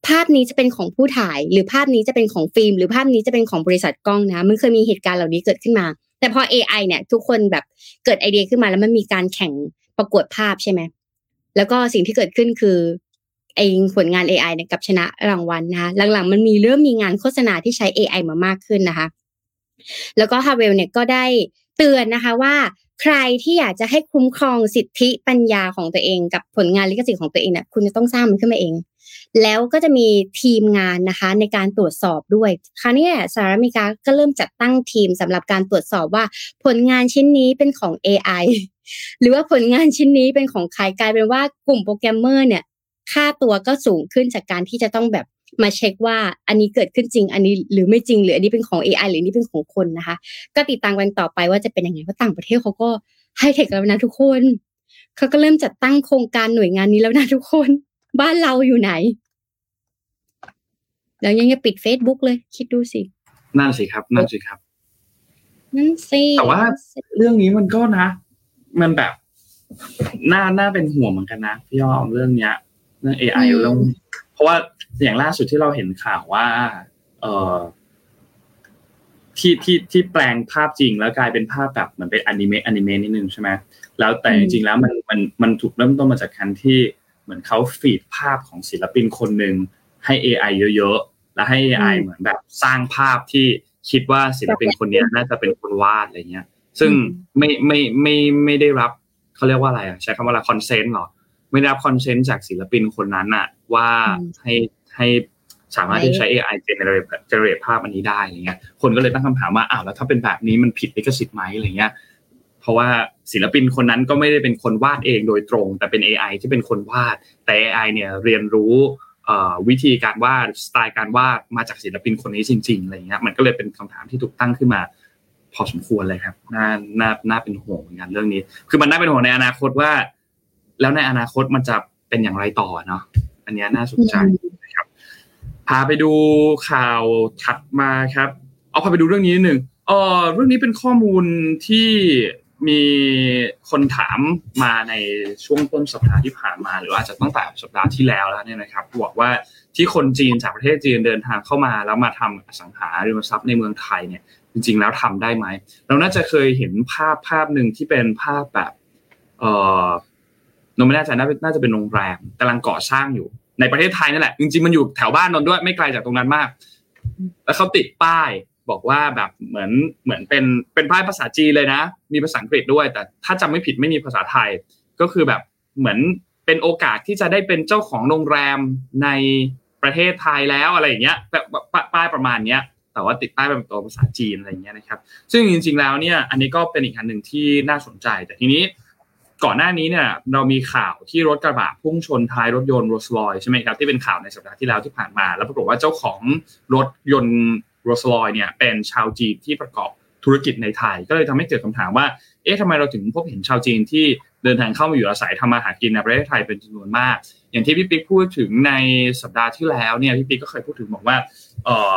S3: ภาพนี้จะเป็นของผู้ถ่าย หรือภาพนี้จะเป็นของฟิล์ม หรือภาพนี้จะเป็นของบริษัทกล้องนะ มันเคยมีเหตุการณ์เหล่านี้เกิดขึ้นมา แต่พอ AI เนี่ย ทุกคนแบบเกิดไอเดียขึ้นมาแล้วมันมีการแข่งประกวดภาพใช่ไหม แล้วก็สิ่งที่เกิดขึ้นคือไอผลงาน AI เนี่ยกับชนะรางวัลนะคะหลังๆ มันมีเริ่มมีงานโฆษณาที่ใช้ AI มามากขึ้นนะคะ แล้วก็ฮาเวลเนี่ยก็ได้เตือนนะคะว่าใครที่อยากจะให้คุ้มครองสิทธิปัญญาของตัวเอง กับผลงานลิขสิทธิ์ของตัวเองเนี่ยคุณจะต้องสร้างมันขึ้นมาเอง แล้วก็จะมีทีมงานนะคะในการตรวจสอบด้วย คราวนี้สหรัฐอเมริกาก็เริ่มจัดตั้งทีมสำหรับการตรวจสอบว่าผลงานชิ้นนี้เป็นของ AI หรือว่าผลงานชิ้นนี้เป็นของใครกลายเป็นว่ากลุ่มโปรแกรมเมอร์เนี่ย ค่าตัวก็สูงขึ้นจากการที่จะต้องแบบมาเช็คว่าอันนี้เกิดขึ้นจริง อันนี้หรือไม่จริงหรืออันนี้เป็นของ AI หรืออันนี้เป็นของคนนะคะ ก็ติดตามกันต่อไปว่าจะเป็นยังไงเพราะต่างประเทศเขาก็ให้เทคแล้วนะทุกคนเขาก็เริ่มจัดตั้งโครงการหน่วยงานนี้แล้วนะทุกคน บ้านเราอยู่ไหนแล้วยังจะปิด Facebook เลย คิดดูสิ
S2: นั่นสิครับ นั่นสิครับ
S3: นั่นสิ
S2: แต่ว่าเรื่องนี้มันก็นะ มันแบบน่าน่าเป็นห่วงเหมือนกันนะพี่ยอมเรื่องเนี้ย เรื่อง AI เรื่องเพราะว่าอย่างล่าสุดที่เราเห็นข่าวว่า เอ่อที่ที่ที่แปลงภาพจริงแล้วกลายเป็นภาพแบบเหมือนเป็นอนิเมะอนิเมะนิดนึงใช่ไหมแล้วแต่จริงๆแล้วมันมันมันถูกเริ่มต้นมาจากการที่เหมือนเขา feed ภาพของศิลปินคนหนึ่งให้ AI เยอะๆ แล้วให้ AI เหมือนแบบสร้างภาพที่คิดว่าศิลปินคนนี้น่าจะเป็นคนวาดอะไรเงี้ย ซึ่งไม่ไม่ไม่ไม่ได้รับเขาเรียกว่าอะไรอะใช้คำว่าอะไร consent หรอไม่ได้รับ consent จากศิลปินคนนั้นอะ ว่าให้ให้สามารถที่ใช้ AI generate generate ภาพอันนี้ได้อะไรเงี้ย คนก็เลยตั้งคำถามว่าอ้าวแล้วถ้าเป็นแบบนี้มันผิดลิขสิทธิ์ไหมอะไรเงี้ย เพราะว่าศิลปินคนนั้นก็ไม่ได้เป็นคนวาดเองโดยตรง แต่เป็น AI ที่เป็นคนวาด แต่ AI เนี่ยเรียนรู้วิธีการวาดสไตล์การวาดมาจากศิลปินคนนี้จริงๆอะไรเงี้ยมันก็เลยเป็นคำถามที่ถูกตั้งขึ้นมา พอสมควรเลยครับน่าน่าน่าเป็นห่วงเหมือนกันเรื่องนี้ คือมันน่าเป็นห่วงในอนาคตว่า แล้วในอนาคตมันจะเป็นอย่างไรต่อเนาะอันนี้น่าสนใจนะครับ พาไปดูข่าวถัดมาครับ เอาพาไปดูเรื่องนี้นิดหนึ่งเออเรื่องนี้เป็นข้อมูลที่มีคนถามมาในช่วงต้นสัปดาห์ที่ผ่านมา หรืออาจจะตั้งแต่สัปดาห์ที่แล้วแล้วเนี่ยนะครับบอกว่าที่คนจีนจากประเทศจีนเดินทางเข้ามาแล้วมาทำอสังหาริมทรัพย์ในเมืองไทยเนี่ย จริง ๆ แล้วทำได้ไหมเราน่าจะเคยเห็นภาพภาพหนึ่งที่เป็นภาพแบบเออเราไม่แน่ใจน่าจะเป็นโรงแรมกำลังก่อสร้างอยู่ ในประเทศไทยนั่นแหละจริงๆมันอยู่แถวบ้านนนด้วยไม่ไกลจากตรงนั้นมาก แล้วเขาติดป้ายบอกว่าแบบเหมือนเหมือนเป็นเป็นป้ายภาษาจีนเลยนะ มีภาษาอังกฤษด้วย แต่ถ้าจำไม่ผิดไม่มีภาษาไทย ก็คือแบบเหมือนเป็นโอกาสที่จะได้เป็นเจ้าของโรงแรมในประเทศไทยแล้วอะไรอย่างเงี้ยแบบป้ายประมาณเนี้ย แต่ว่าติดป้ายเป็นตัวภาษาจีนอะไรเงี้ยนะครับ ซึ่งจริง ๆ แล้วเนี่ย อันนี้ก็เป็นอีกอันหนึ่งที่น่าสนใจ แต่ทีนี้ก่อนหน้านี้เนี่ยเรามีข่าวที่รถกระบะพุ่งชนท้ายรถยนต์โรลส์รอยใช่ไหมครับที่เป็นข่าวในสัปดาห์ที่แล้วที่ผ่านมา แล้วปรากฏว่าเจ้าของรถยนต์โรสลอยเนี่ยเป็นชาวจีนที่ประกอบธุรกิจในไทย ก็เลยทำให้เกิดคำถามว่า เอ๊ะทำไมเราถึงพบเห็นชาวจีนที่เดินทางเข้ามาอยู่อาศัยทำมาหากินในประเทศไทยเป็นจำนวนมาก อย่างที่พี่ปิ๊กพูดถึงในสัปดาห์ที่แล้วเนี่ยพี่ปิ๊กก็เคยพูดถึงบอกว่าเออ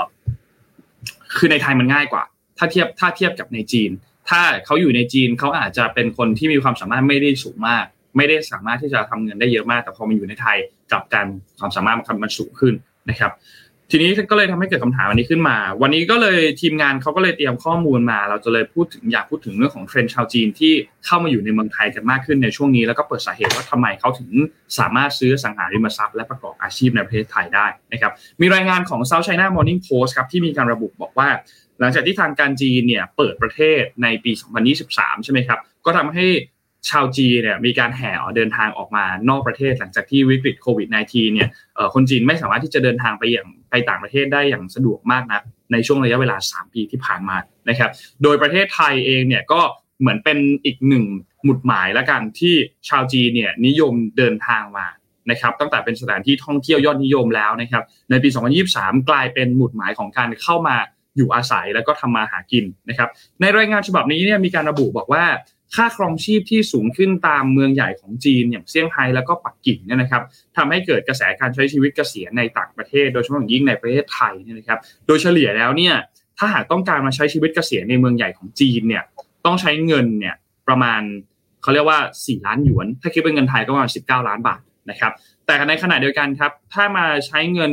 S2: คือในไทยมันง่ายกว่า ถ้าเทียบถ้าเทียบกับในจีน ถ้าเขาอยู่ในจีนเขาอาจจะเป็นคนที่มีความสามารถไม่ได้สูงมาก ไม่ได้สามารถที่จะทำเงินได้เยอะมาก แต่พอมันอยู่ในไทยกลับกันความสามารถมันสูงขึ้นนะครับ ทีนี้ก็เลยทำให้เกิดคำถามอันนี้ขึ้นมา วันนี้ก็เลยทีมงานเขาก็เลยเตรียมข้อมูลมา เราจะเลยพูดถึงอยากพูดถึงเรื่องของเทรนด์ชาวจีนที่เข้ามาอยู่ในเมืองไทยกันมากขึ้นในช่วงนี้แล้วก็เปิดสาเหตุว่าทำไมเขาถึงสามารถซื้อสังหาริมทรัพย์และประกอบอาชีพในประเทศไทยได้นะครับมีรายงานของ South China Morning Post ครับที่มีการระบุบอกว่า หลังจากที่ทางการจีนเนี่ยเปิดประเทศในปี 2023 ใช่ไหมครับก็ทำให้ชาวจีนเนี่ยมีการแห่เดินทางออกมานอกประเทศ หลังจากที่วิกฤตโควิด -19 เนี่ยคนจีนไม่สามารถที่จะเดินทางไปอย่าง ไปต่างประเทศได้อย่างสะดวกมากนะในช่วงระยะเวลา 3 ปีที่ผ่านมานะครับ โดยประเทศไทยเองเนี่ยก็เหมือนเป็นอีกหนึ่งหมุดหมายล้วกันที่ชาวจีนเนี่ยนิยมเดินทางมานะครับตั้งแต่เป็นสถานที่ท่องเที่ยวยอดนิยมแล้วนะครับในปี 2023 กลายเป็นหมุดหมายของการเข้ามาอยู่อาศัยแล้วก็ทำมาหากินนะครับในรายงานฉบับนี้เนี่ยมีการระบุบอกว่า ค่าครองชีพที่สูงขึ้นตามเมืองใหญ่ของจีน อย่างเซี่ยงไฮ้แล้วก็ปักกิ่งเนี่ยนะครับทำให้เกิดกระแสการใช้ชีวิตเกษียณในต่างประเทศ โดยเฉพาะอย่างยิ่งในประเทศไทยเนี่ยนะครับโดยเฉลี่ยแล้วเนี่ยถ้าหากต้องการมาใช้ชีวิตเกษียณในเมืองใหญ่ของจีนเนี่ยต้องใช้เงินเนี่ยประมาณเขาเรียกว่า 4 ล้านหยวน ถ้าคิดเป็นเงินไทยก็ประมาณ 19 ล้านบาทนะครับแต่ในขณะเดียวกันครับถ้ามาใช้เงิน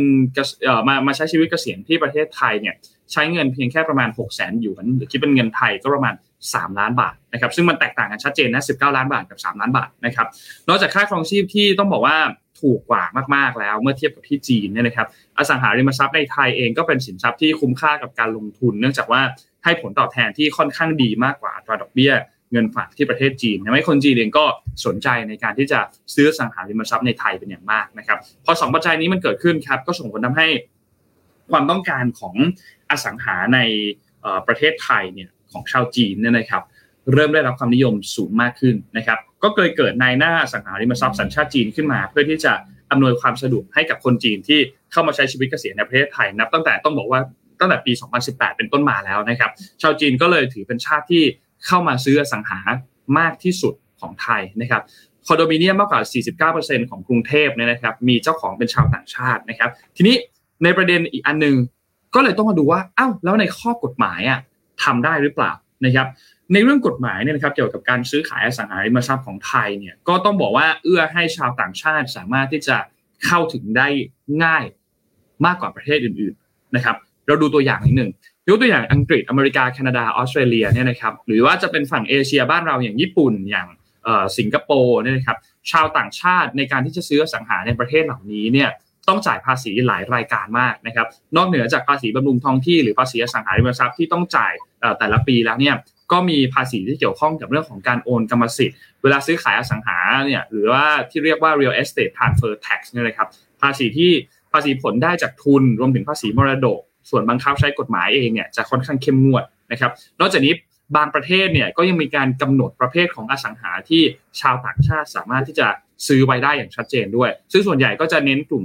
S2: เอ่อมามาใช้ชีวิตเกษียณที่ประเทศไทยเนี่ยใช้เงินเพียงแค่ประมาณ 6 0 0 0 0 0หยวนหรือคิดเป็นเงินไทยก็ประมาณ 3 ล้านบาทนะครับซึ่งมันแตกต่างกันชัดเจนนะ19 ล้านบาทกับ 3 ล้านบาทนะครับนอกจากค่าครองชีพที่ต้องบอกว่าถูกกว่ามากๆแล้วเมื่อเทียบกับที่จีนเนี่ยนะครับอสังหาริมทรัพย์ในไทยเองก็เป็นสินทรัพย์ที่คุ้มค่ากับการลงทุน เนื่องจากว่าให้ผลตอบแทนที่ค่อนข้างดีมากกว่าอัตราดอกเบี้ยเงินฝากที่ประเทศจีนทำให้คนจีนเองก็สนใจในการที่จะซื้อสังหาริมทรัพย์ในไทยเป็นอย่างมากนะครับ พอสองปัจจัยนี้มันเกิดขึ้นครับ ก็ส่งผลทาให้ความต้องการของอสังหาในประเทศไทยเนี่ย ของชาวจีนเนี่ยนะครับเริ่มได้รับความนิยมสูงมากขึ้นนะครับ ก็เกิดเกิดนายหน้าสังหาริมทรัพย์สัญชาติจีนขึ้นมา เพื่อที่จะอำนวยความสะดวกให้กับคนจีนที่เข้ามาใช้ชีวิตเกษียณในประเทศไทยนับตั้งแต่ต้องบอกว่าตั้งแต่ปี 2018 เป็นต้นมาแล้วนะครับ ชาวจีนก็เลยถือเป็นชาติที่เข้ามาซื้ออสังหามากที่สุดของไทยนะครับคอนโดมิเนียมมากกว่า 49%ของกรุงเทพเนี่ยนะครับ มีเจ้าของเป็นชาวต่างชาตินะครับ ทีนี้ในประเด็นอีกอันนึง ก็เลยต้องมาดูว่า อ้าว แล้วในข้อกฎหมายอะ ทำได้หรือเปล่านะครับ ในเรื่องกฎหมายเนี่ยนะครับเกี่ยวกับการซื้อขายอสังหาริมทรัพย์ของไทยเนี่ยก็ต้องบอกว่าเอื้อให้ชาวต่างชาติสามารถที่จะเข้าถึงได้ง่ายมากกว่าประเทศอื่นๆนะครับ เราดูตัวอย่างนิดหนึ่งยกตัวอย่างอังกฤษอเมริกาแคนาดาออสเตรเลียเนี่ยนะครับหรือว่าจะเป็นฝั่งเอเชียบ้านเราอย่างญี่ปุ่นอย่างสิงคโปร์เนี่ยนะครับชาวต่างชาติในการที่จะซื้อสังหาในประเทศเหล่านี้เนี่ย ต้องจ่ายภาษีหลายรายการมากนะครับ นอกเหนือจากภาษีบำรุงท้องที่หรือภาษีอสังหาริมทรัพย์ที่ต้องจ่ายแต่ละปีแล้วเนี่ยก็มีภาษีที่เกี่ยวข้องกับเรื่องของการโอนกรรมสิทธิ์ เวลาซื้อขายอสังหาเนี่ยหรือว่าที่เรียกว่า real estate transfer tax เนี่ยนะครับภาษีที่ภาษีผลได้จากทุนรวมถึงภาษีมรดก ส่วนบังคับใช้กฎหมายเองเนี่ยจะค่อนข้างเข้มงวดนะครับนอกจากนี้บางประเทศเนี่ยก็ยังมีการกำหนดประเภทของอสังหาที่ชาวต่างชาติสามารถที่จะ ซื้อไว้ได้อย่างชัดเจนด้วย ซึ่งส่วนใหญ่ก็จะเน้นกลุ่ม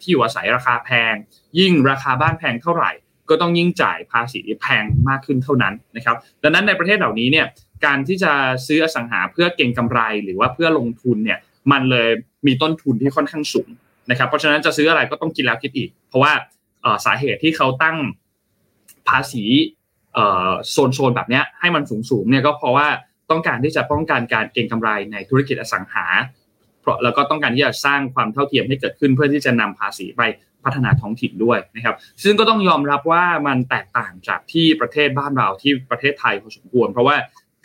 S2: ที่อยู่อาศัยราคาแพง ยิ่งราคาบ้านแพงเท่าไหร่ ก็ต้องยิ่งจ่ายภาษีแพงมากขึ้นเท่านั้นนะครับดังนั้นในประเทศเหล่านี้เนี่ยการที่จะซื้ออสังหาเพื่อเก็งกำไรหรือว่าเพื่อลงทุนเนี่ยมันเลยมีต้นทุนที่ค่อนข้างสูงนะครับเพราะฉะนั้นจะซื้ออะไรก็ต้องคิดแล้วคิดอีก เพราะว่าสาเหตุที่เขาตั้งภาษีโซนโซนแบบนี้ให้มันสูงสูงเนี่ยก็เพราะว่าต้องการที่จะป้องกันการเก็งกำไรในธุรกิจอสังหา เพราะแล้วก็ต้องการที่จะสร้างความเท่าเทียมให้เกิดขึ้นเพื่อที่จะนำภาษีไปพัฒนาท้องถิ่นด้วยนะครับ ซึ่งก็ต้องยอมรับว่ามันแตกต่างจากที่ประเทศบ้านเราที่ประเทศไทยพอสมควร เพราะว่า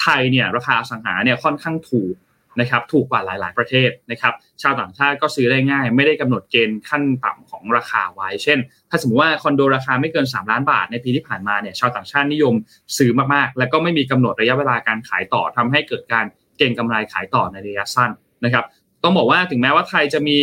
S2: ไทยเนี่ยราคาอสังหาเนี่ยค่อนข้างถูกนะครับถูกกว่าหลาย ๆ ประเทศนะครับชาวต่างชาติก็ซื้อได้ง่าย ไม่ได้กำหนดเกณฑ์ขั้นต่ำของราคาไว้ เช่น ถ้าสมมติว่าคอนโดราคาไม่เกิน 3 ล้านบาทในปีที่ผ่านมาเนี่ยชาวต่างชาตินิยมซื้อมาก ๆ แล้วก็ไม่มีกำหนดระยะเวลาการขายต่อทำให้เกิดการเก็งกำไรขายต่อในระยะสั้นนะครับ ต้องบอกว่าถึงแม้ว่าไทยจะมี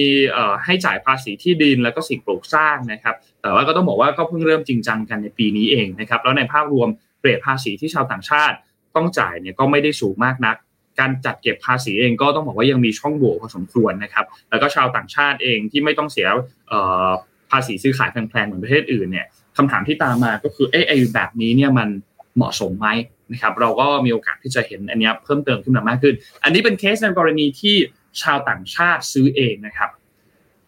S2: ให้จ่ายภาษีที่ดินแล้วก็สิ่งปลูกสร้างนะครับ แต่ว่าก็ต้องบอกว่าก็เพิ่งเริ่มจริงจังกันในปีนี้เองนะครับ แล้วในภาพรวมเรทภาษีที่ชาวต่างชาติต้องจ่ายเนี่ยก็ไม่ได้สูงมากนัก การจัดเก็บภาษีเองก็ต้องบอกว่ายังมีช่องโหว่พอสมควรนะครับ แล้วก็ชาวต่างชาติเองที่ไม่ต้องเสียภาษีซื้อขายแพงๆเหมือนประเทศอื่นเนี่ยคำถามที่ตามมาก็คือเอไอแบบนี้เนี่ยมันเหมาะสมไหมนะครับ เราก็มีโอกาสที่จะเห็นอันนี้เพิ่มเติมขึ้นมามากขึ้น อันนี้เป็นเคสในกรณีที่ ชาวต่างชาติซื้อเองนะครับ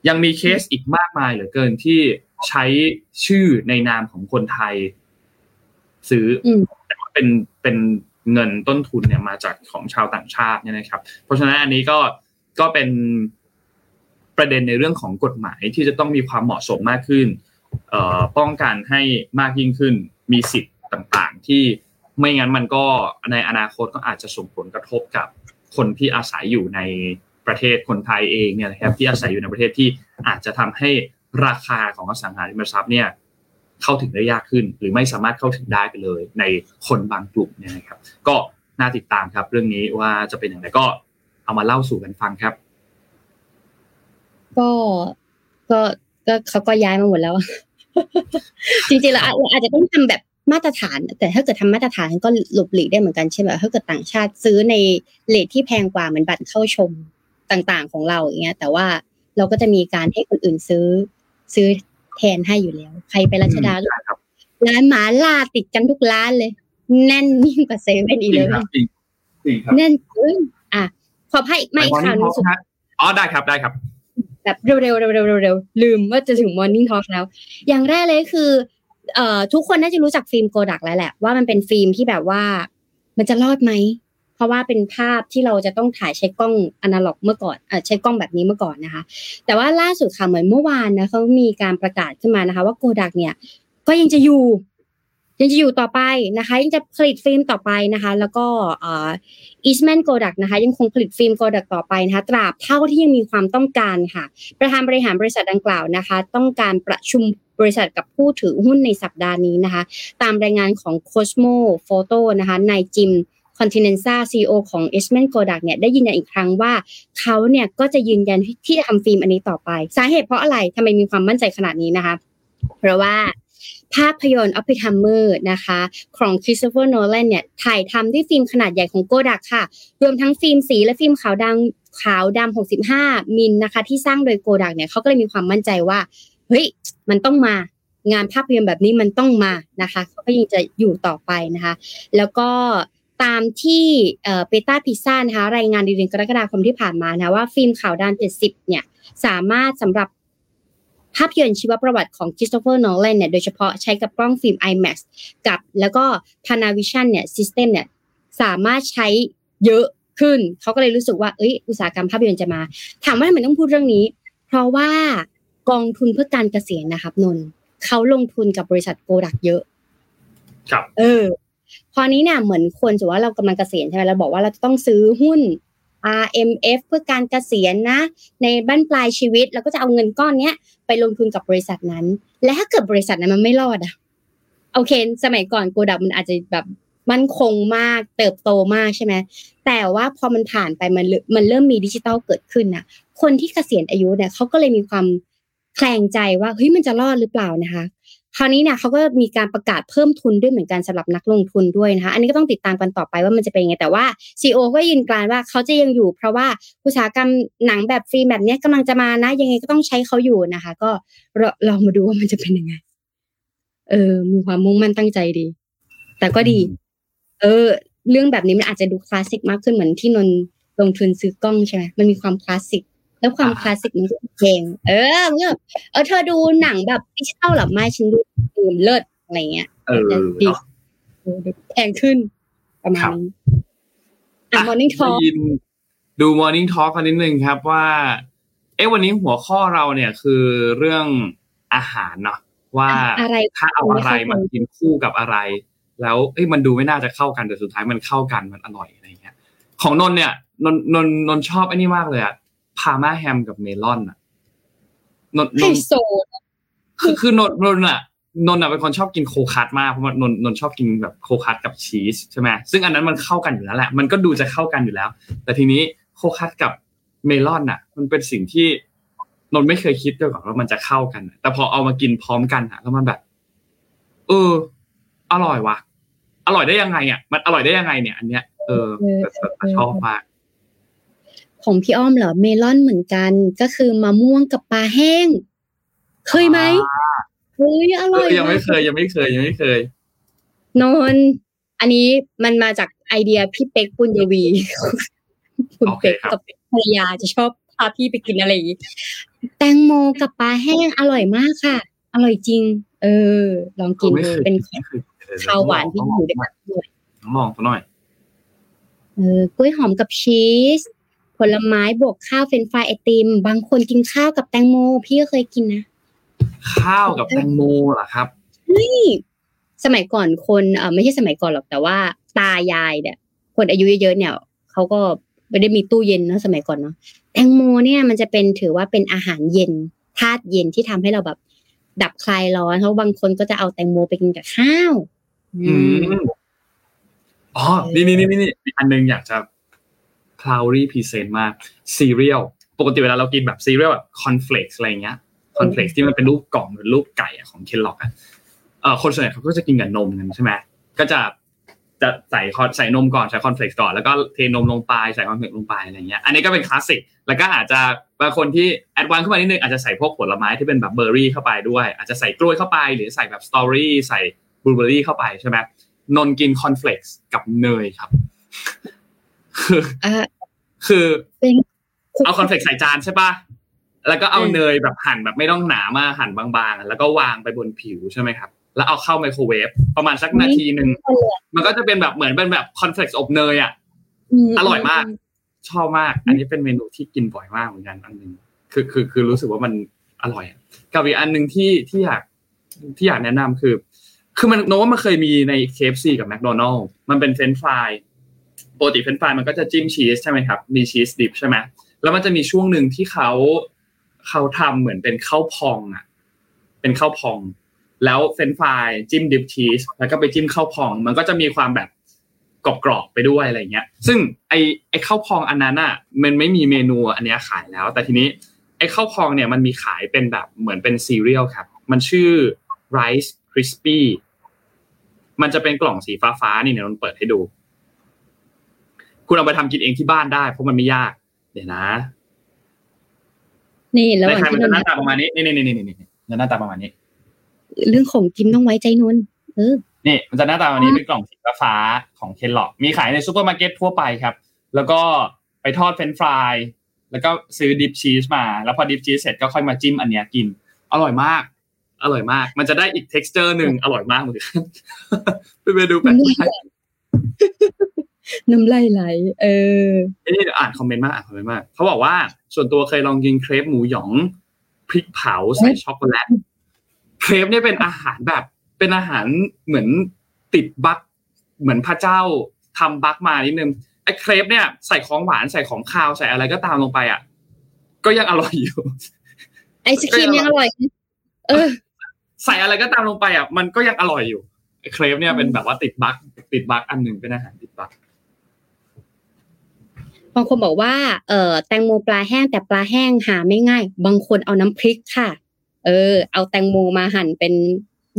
S2: ยังมีเคสอีกมากมายเหลือเกินที่ใช้ชื่อในนามของคนไทย ซื้อแต่ว่าเป็นเป็นเงินต้นทุนเนี่ยมาจากของชาวต่างชาติเนี่ยนะครับ เพราะฉะนั้นอันนี้ก็ก็เป็นประเด็นในเรื่องของกฎหมายที่จะต้องมีความเหมาะสมมากขึ้นป้องกันให้มากยิ่งขึ้นมีสิทธิ์ต่างๆ ที่ไม่งั้นมันก็ในอนาคตก็อาจจะส่งผลกระทบกับคนที่อาศัยอยู่ใน ประเทศคนไทยเองเนี่ยนะครับที่อาศัยอยู่ในประเทศที่อาจจะทำให้ราคาของอสังหาริมทรัพย์เนี่ยเข้าถึงได้ยากขึ้น หรือไม่สามารถเข้าถึงได้ไปเลย ในคนบางกลุ่มเนี่ยนะครับ ก็น่าติดตามครับ เรื่องนี้ว่าจะเป็นอย่างไรก็เอามาเล่าสู่กันฟังครับ
S3: ก็ก็ก็เขาก็ย้ายมาหมดแล้ว จริงๆแล้วอาจจะต้องทำแบบมาตรฐาน แต่ถ้าเกิดทำมาตรฐานก็หลบหลีกได้เหมือนกันใช่ไหมถ้าเกิดต่างชาติซื้อในเลทที่แพงกว่าเหมือนบัตรเข้าชม ต่างๆของเราอย่างเงี้ย แต่ว่าเราก็จะมีการให้คนอื่นซื้อ ซื้อแทนให้อยู่แล้ว ใครไปรัชดาร้านหมาล่าติดกันทุกร้านเลย แน่นยิ่งกว่าเซเว่นอีเลยแน่นขึ้นอะขอให้ไม่ข่าวนึงสุด
S2: อ๋อได้ครับได้ครับ
S3: แบบเร็วๆเร็วๆเร็วๆเร็วๆลืมว่าจะถึง Morning Talk แล้ว อย่างแรกเลยคือเอ่อทุกคนน่าจะรู้จักฟิล์มโกดักแล้วแหละ ว่ามันเป็นฟิล์มที่แบบว่า มันจะรอดไหมเพ ราะว่าเป็นภาพที่เราจะต้องถ่ายใช้กล้องอนาล็อกเมื่อก่อนอใช้กล้องแบบนี้เมื่อก่อนนะคะ แต่ว่าล่าสุดค่ะเหมือนเมื่อวานนะเขามีการประกาศขึ้นมานะคะ ว่าโกดักเนี่ยก็ยังจะอยู่ ยังจะอยู่ต่อไปนะคะ ยังจะผลิตฟิล์มต่อไปนะคะ แล้วก็อีสแมนโกดักนะคะ ยังคงผลิตฟิล์มโกดักต่อไปนะคะ ตราบเท่าที่ยังมีความต้องการค่ะ ประธานบริหารบริษัทดังกล่าวนะคะ ต้องการประชุมบริษัทกับผู้ถือหุ้นในสัปดาห์นี้นะคะ ตามรายงานของ Cosmo Photo นะคะนายจิม คอนติเนนซ่าซีอของ e s m a n Kodak เนี่ยได้ยืนยันอีกครั้งว่าเขาเนี่ยก็จะยืนยันที่จะทำฟิล์มอันนี้ต่อไป สาเหตุเพราะอะไรทำไมมีความมั่นใจขนาดนี้นะคะ เพราะว่าภาพยนตร์ออฟฟิทัมเมอร์นะคะของคริสโตเฟอร์โนแลนเนี่ยถ่ายทำด้วยฟิล์มขนาดใหญ่ของโกดักค่ะ รวมทั้งฟิล์มสีและฟิล์มขาวดำขาวดำ65 มิลนะคะที่สร้างโดยโกดักเนี่ยเขาก็เลยมีความมั่นใจว่าเฮ้ยมันต้องมางานภาพยนตร์แบบนี้มันต้องมานะคะเขาก็ยังจะอยู่ต่อไปนะคะ แล้วก็ ตามที่ PetaPixel นะคะรายงานเดือนกรกฎาคมที่ผ่านมานะว่าฟิล์มขาวดำ70เนี่ยสามารถสำหรับภาพยนตร์ชีวประวัติของคริสโตเฟอร์นอลเลนเนี่ยโดยเฉพาะใช้กับกล้องฟิล์ม IMAX กับแล้วก็ Panavision เนี่ยซิสเต็มเนี่ยสามารถใช้เยอะขึ้น เขาก็เลยรู้สึกว่าเอ้ยอุตสาหกรรมภาพยนตร์จะมา ถามว่าทำไมต้องพูดเรื่องนี้ เพราะว่ากองทุนเพื่อการเกษียณนะครับนนเขาลงทุนกับบริษัทโกดักเยอะ
S2: ครับ
S3: เออ พอนี้เนี่ยเหมือนคนสมมติว่าเรากำลังเกษียณใช่ไหมเราบอกว่าเราจะต้องซื้อหุ้น RMF เพื่อการเกษียณนะ ในบ้านปลายชีวิตเราก็จะเอาเงินก้อนเนี้ยไปลงทุนกับบริษัทนั้น และถ้าเกิดบริษัทนั้นมันไม่รอดอะโอเค สมัยก่อนโกดักมันอาจจะแบบมั่นคงมากเติบโตมากใช่ไหมแต่ว่าพอมันผ่านไปมันมันเริ่มมีดิจิตอลเกิดขึ้นนะคนที่เกษียณอายุเนี่ยเขาก็เลยมีความแคลงใจว่าเฮ้ยมันจะรอดหรือเปล่านะคะ คราวนี้เนี่ยเขาก็มีการประกาศเพิ่มทุนด้วยเหมือนกันสำหรับนักลงทุนด้วยนะคะ อันนี้ก็ต้องติดตามกันต่อไปว่ามันจะเป็นยังไง แต่ว่าซีอก็ยืนกรานว่าเขาจะยังอยู่ เพราะว่าอุตสาหกรรมหนังแบบฟิล์มแบบนี้กำลังจะมานะ ยังไงก็ต้องใช้เขาอยู่นะคะ ก็ลองมาดูว่ามันจะเป็นยังไง เออ มีความมุ่งมั่นตั้งใจดี แต่ก็ดี เออ เรื่องแบบนี้มันอาจจะดูคลาสสิกมากขึ้นเหมือนที่นนลงทุนซื้อกล้องใช่ไหมมันมีความคลาสสิก แล้วความคลาสสิกมันก็เพลงเออเมื่อเออเธอดูหนังแบบดิจิตอลหรอไม่ฉันดูดูเลิศอะไรเงี้ย
S2: เออดี
S3: แพงขึ้นประมาณนี้อะ morning talk
S2: ดู morning talk กันนิดนึงครับว่า เอ๊ะวันนี้หัวข้อเราเนี่ยคือเรื่องอาหารเนาะว่าถ้าเอาอะไรมากินคู่กับอะไร แล้วเอ้ยมันดูไม่น่าจะเข้ากันแต่สุดท้ายมันเข้ากันมันอร่อยอะไรเงี้ย ของนนเนี่ยนนนนนนชอบไอ้นี่มากเลยอะ พาม่าแฮมกับเมลอนอะ
S3: นนนโซ
S2: คือคือนนนนอะนนอะเป็นคนชอบกินโคคัตมากเพราะว่านนนนชอบกินแบบโคคัตกับชีสใช่ไหมซึ่งอันนั้นมันเข้ากันอยู่แล้วแหละมันก็ดูจะเข้ากันอยู่แล้ว แต่ทีนี้โคคัตกับเมลอนอะมันเป็นสิ่งที่นนไม่เคยคิดด้วยก่อนว่ามันจะเข้ากัน แต่พอเอามากินพร้อมกันอะแล้วมันแบบ เออ อร่อยว่ะ อร่อยได้ยังไงอะ มันอร่อยได้ยังไงเนี่ย อันเนี้ย เออชอบมาก
S3: ของพี่อ้อมเหรอเมลอนเหมือนกัน ก็คือมะม่วงกับปลาแห้ง เคยไหมเฮ้ยอร่อย
S2: ยังไม่เคยยังไม่เคยยังไม่เคย
S3: นอนอันนี้มันมาจากไอเดียพี่เป๊กปุญญวีคุณเป๊กกับภรรยาจะชอบพาพี่ไปกินอะไรอย่างนี้แตงโมกับปลาแห้งอร่อยมากค่ะ อร่อยจริง เออ ลองกินดูเป็นข้าวหวานที่อยู่ด้วยกันด้วย
S2: ลองสักหน่อย
S3: เออกล้วยหอมกับชีส ผลไม้บวกข้าวเฟรนฟรายไอติม บางคนกินข้าวกับแตงโม พี่ก็เคยกินนะ
S2: ข้าวกับแตงโมเหรอครับ
S3: นี่สมัยก่อนคนเออไม่ใช่สมัยก่อนหรอกแต่ว่า ตายายเนี่ย คนอายุเยอะๆเนี่ยเขาก็ไม่ได้มีตู้เย็นเนาะสมัยก่อนเนาะแตงโมเนี่ยมันจะเป็นถือว่าเป็นอาหารเย็นธาตุเย็นที่ทำให้เราแบบ ดับคลายร้อนเพราะบางคนก็จะเอาแตงโมไปกินกับข้าว
S2: อืมอ๋อนี่นี่นี่นี่อีกอันหนึงอยากจะ c l o u d y present มากซีเรียลปกติเวลาเรากินแบบซีเรียลแบบ cornflakes อะไรเงี้ย cornflakes ที่มันเป็นรูปกล่องหรือรูปไก่อะของ Kellogg อะเออคนส่วนใหญ่เขาก็จะกินกับนมกันใช่ไหมก็จะจะใส่ corn ใส่นมก่อนใส่ cornflakes ก่อนแล้วก็เทนมลงไปใส่ cornflakes ลงไปอะไรเงี้ยอันนี้ก็เป็นคลาสสิกแล้วก็อาจจะบางคนที่ advance ขึ้นมานิดนึงอาจจะใส่พวกผลไม้ที่เป็นแบบเบอร์รี่เข้าไปด้วย อาจจะใส่กล้วยเข้าไป หรือใส่แบบสตรอเบอรี่ใส่บลูเบอร์รี่เข้าไปใช่ไหมนนท์กิน cornflakes กับเนยครับ คือ
S3: อ่า
S2: คือ
S3: เป็น
S2: เอา cornflakes ใส่จานใช่ปะแล้วก็เอาเนยแบบหั่นแบบไม่ต้องหนามากหั่นบางๆ แล้วก็วางไปบนผิวใช่ไหมครับ แล้วเอาเข้าไมโครเวฟประมาณสักนาทีหนึ่งมันก็จะเป็นแบบเหมือนเป็นแบบ cornflakes อบเนยอะ
S3: ม
S2: อร่อยมาก ชอบมาก อันนี้เป็นเมนูที่กินบ่อยมากเหมือนกันอันหนึ่งคือคือคือรู้สึกว่ามันอร่อยอะกับอีกอันหนึ่งที่ที่อยากที่อยากแนะนำคือ คือมันโน้ตว่ามันเคยมีใน KFC กับ McDonald มันเป็นเฟรนช์ฟราย ปกติเฟรนช์ฟรายมันก็จะจิ้มชีสใช่ไหมครับ มีชีส dip ใช่ไหมแล้วมันจะมีช่วงหนึ่งที่เขาเขาทำเหมือนเป็นข้าวพองอะ เป็นข้าวพอง แล้วเฟรนช์ฟรายจิ้ม dip ชีสแล้วก็ไปจิ้มข้าวพอง มันก็จะมีความแบบกรอบๆไปด้วยอะไรเงี้ย ซึ่งไอไอข้าวพองอันนั้นอะมันไม่มีเมนูอันเนี้ยขายแล้ว แต่ทีนี้ไอข้าวพองเนี่ยมันมีขายเป็นแบบเหมือนเป็นซีเรียลครับ มันชื่อ rice crispy มันจะเป็นกล่องสีฟ้าๆนี่เนี่ยนนเปิดให้ดู คุณเอาไปทำกินเองที่บ้านได้เพราะมันไม่ยาก เดี๋ยวนะ
S3: นี่แล้ว
S2: ในไทย
S3: ที่
S2: มัน
S3: น
S2: จะห
S3: น
S2: น้าตาประมาณนี้นี่นี่นี่นี่นี่หน้าตาประมาณนี้
S3: เรื่องของกินต้องไว้ใจนนเออ
S2: นี่มันจะหน้าตาวันนี้เป็นกล่องสีฟ้าของ Kellogg มีขายในซูเปอร์มาร์เก็ตทั่วไปครับ แล้วก็ไปทอดเฟรนช์ฟรายแล้วก็ซื้อ dip ชีสมา แล้วพอ dip ชีสเสร็จก็ค่อยมาจิ้มอันเนี้ยกิน อร่อยมาก อร่อยมาก มันจะได้อีก t e x t อร์หนึ่งอร่อยมากเหมือนกันไปไปดูแปลก
S3: น้ำลายไหล เออ
S2: ๆนี่เดี๋ยวอ่านคอมเมนต์มากอ่านคอมเมนต์มากเขาบอกว่า ส่วนตัวเคยลองกินเครปหมูหยองพริกเผาใส่ช็อกโกแลตเครปเนี่ยเป็นอาหารแบบ เป็นอาหารเหมือนติดบั๊กเหมือนพระเจ้าทำบั๊กมานิดนึงไอ้เครปเนี่ยใส่ของหวานใส่ของคาวใส่อะไรก็ตามลงไปอะก็ยังอร่อยอยู่
S3: ไอศครีมยังอร่อย เออ
S2: ใส่อะไรก็ตามลงไปอะมันก็ยังอร่อยอยู่ไอ้เครปเนี่ยเป็นแบบว่าติดบั๊กติดบั๊กอันหนึ่งเป็นอาหารติด บั๊ก
S3: บางคนบอกว่าเอ่อแตงโมปลาแห้งแต่ปลาแห้งหาไม่ง่าย บางคนเอาน้ำพริกค่ะ เออ เอาแตงโมมาหั่นเป็น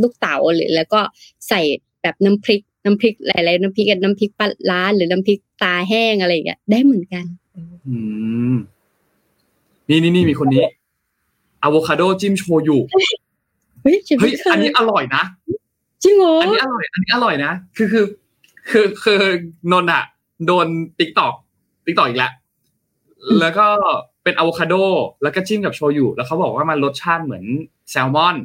S3: ลูกเต๋าหรือ แล้วก็ใส่แบบน้ำพริก น้ำพริกหลายๆน้ำพริกกับน้ำพริกปลาร้าหรือน้ำพริกตาแห้งอะไรอย่างเงี้ยได้เหมือนกัน
S2: อืมนี่นี่นี่มีคนนี้อะโวคาโดจิ้มโชยุ
S3: เฮ้ยฉัน
S2: เฮ้ย
S3: ไม่เคย
S2: อันนี้อร่อยนะ
S3: จริงเหรอ
S2: อันนี้อร่อย อันนี้อร่อยนะ คือคือคือคือนนท์อะโดน TikTok TikTok อีกแล้วแล้วก็เป็นอะโวคาโดแล้วก็จิ้มกับโชยุแล้วเขาบอกว่ามันรสชาติเหมือนแซลมอน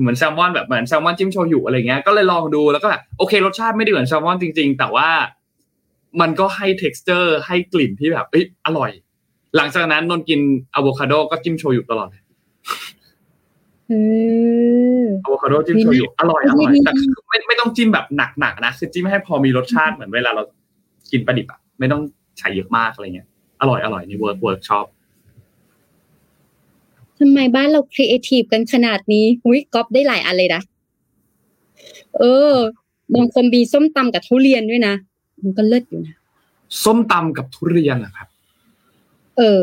S2: เหมือนแซลมอนแบบเหมือนแซลมอนจิ้มโชยุอะไรเงี้ยก็เลยลองดูแล้วก็แบบโอเครสชาติไม่ได้เหมือนแซลมอนจริง ๆ แต่ว่ามันก็ให้ t e x t อร์ให้กลิ่นที่แบบเอ้ยอร่อย หลังจากนั้นนนท์กินอะโวคาโดก็จิ้มโชยุตลอดเลย
S3: เออ
S2: อะโวคาโดจิ้มโชยุอร่อยอร่อยแต่คือไม่ไม่ต้องจิ้มแบบหนักๆนะคือจิ้มให้พอมีรสชาติเหมือนเวลาเรากินปลาดิบอะไม่ต้อง ใช้เยอะมากอะไรเงี้ย อร่อยอร่อยนี่ work work ชอบ
S3: ทำไมบ้านเราครีเอทีฟกันขนาดนี้อุ้ยก๊อปได้หลายอันเลยนะเออบางคนมีส้มตำกับทุเรียนด้วยนะมันก็เลิศอยู่นะ
S2: ส้มตำกับทุเรียนเหรอครับ
S3: เออ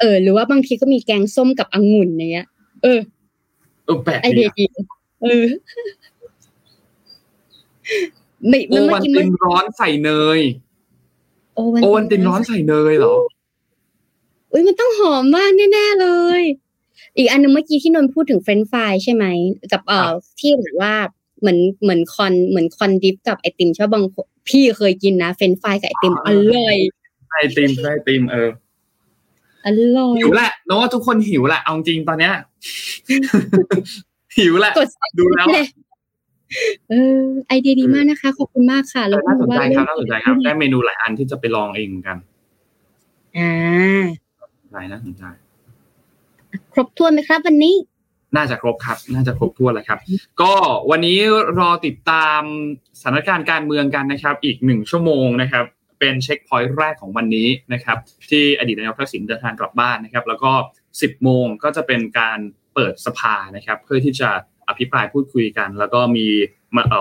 S3: เออ หรือว่าบางทีก็มีแกงส้มกับองุ่นอย่างเงี้ย เออ
S2: เออแปลก
S3: ไอ
S2: ดี
S3: เดีย
S2: อะ
S3: ดีเออไม่
S2: โอ
S3: มันเมื่
S2: วั
S3: อนกี้
S2: ติ
S3: มัน
S2: นร้อนใส่เนย
S3: โอวัน
S2: โอวันตินร้อนใส่เนยเหรอ
S3: อุ้ยมันต้องหอมมากแน่ๆเลย อีกอันหนึงเมื่อกี้ที่นนท์พูดถึงเฟรนช์ฟรายใช่ไหมกับเอ่
S2: ค
S3: อ
S2: รับ
S3: ที่แบบว่าเหมือนเหมือนคอนเหมือนคอนดิฟกับไอติมใช่ปะบางคนพี่เคยกินนะเฟรนช์ฟรายกับไอติมอร่อย
S2: ไอติมไอติมเออ
S3: อร่อย
S2: หิวแหละน้องว่าทุกคนหิวแหละเอาจริงตอนเนี้ยหิวแหละ
S3: กด
S2: ดูแล้วอะ
S3: เออไอเดียดีมากนะคะ ขอบคุณมากค่ะ
S2: เอ
S3: แล้ว
S2: อน่าสนใจครับ
S3: ว่า
S2: น่าสนใจครับ ได้เมนูหลายอันที่จะไปลองเองเหมือนกัน
S3: อ่า
S2: หลายน่าสนใจ
S3: ครบถ้วนไหมครับ วันนี้
S2: น่าจะครบครับ น่าจะครบถ้วนแล้วครับ ก็วันนี้รอติดตามสถานการณ์การเมืองกันนะครับ อีกหนึ่งชั่วโมงนะครับ เป็นเช็คพอยต์แรกของวันนี้นะครับ ที่อดีตนายกทักษิณเดินทางกลับบ้านนะครับ แล้วก็ 10 โมงก็จะเป็นการเปิดสภานะครับ เพื่อที่จะ อภิปรายพูดคุยกัน แล้วก็มี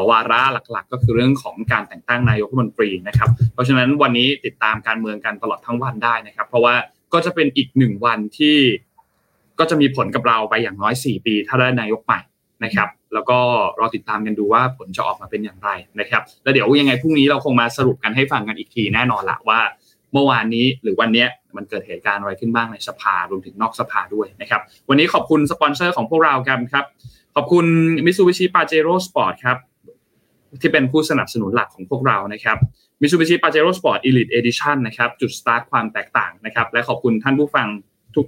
S2: วาระหลักๆ ก็คือเรื่องของการแต่งตั้งนายกรัฐมนตรีนะครับ เพราะฉะนั้นวันนี้ติดตามการเมืองกันตลอดทั้งวันได้นะครับ เพราะว่าก็จะเป็นอีกหนึ่งวันที่ก็จะมีผลกับเราไปอย่างน้อย 4 ปี ถ้าได้นายกใหม่นะครับ แล้วก็รอติดตามกันดูว่าผลจะออกมาเป็นอย่างไรนะครับ แล้วเดี๋ยวยังไงพรุ่งนี้เราคงมาสรุปกันให้ฟังกันอีกทีแน่นอนละว่าเมื่อวานนี้หรือวันนี้มันเกิดเหตุการณ์อะไรขึ้นบ้างในสภารวมถึงนอกสภาด้วยนะครับ วันนี้ขอบคุณสปอนเซอร์ของพวกเรากันครับ ขอบคุณ Mitsubishi Pajero Sport ครับที่เป็นผู้สนับสนุนหลักของพวกเรานะครับ Mitsubishi Pajero Sport Elite Edition นะครับจุดสตาร์ทความแตกต่างนะครับและขอบคุณท่านผู้ฟัง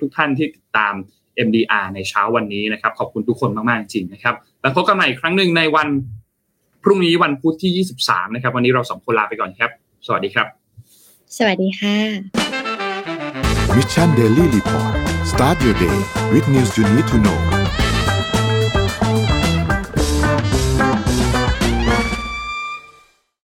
S2: ทุกๆทท่านที่ติดตาม MDR ในเช้าวันนี้นะครับขอบคุณทุกคนมากๆจริงๆนะครับแล้วพบกันใหม่อีกครั้งหนึ่งในวันพรุ่งนี้วันพุธที่ 23 นะครับ วันนี้เราสองคนลาไปก่อนครับ สวัสดีครับ
S3: สวัสดีค่ะ
S1: Mission Daily Report start your day with news you need to know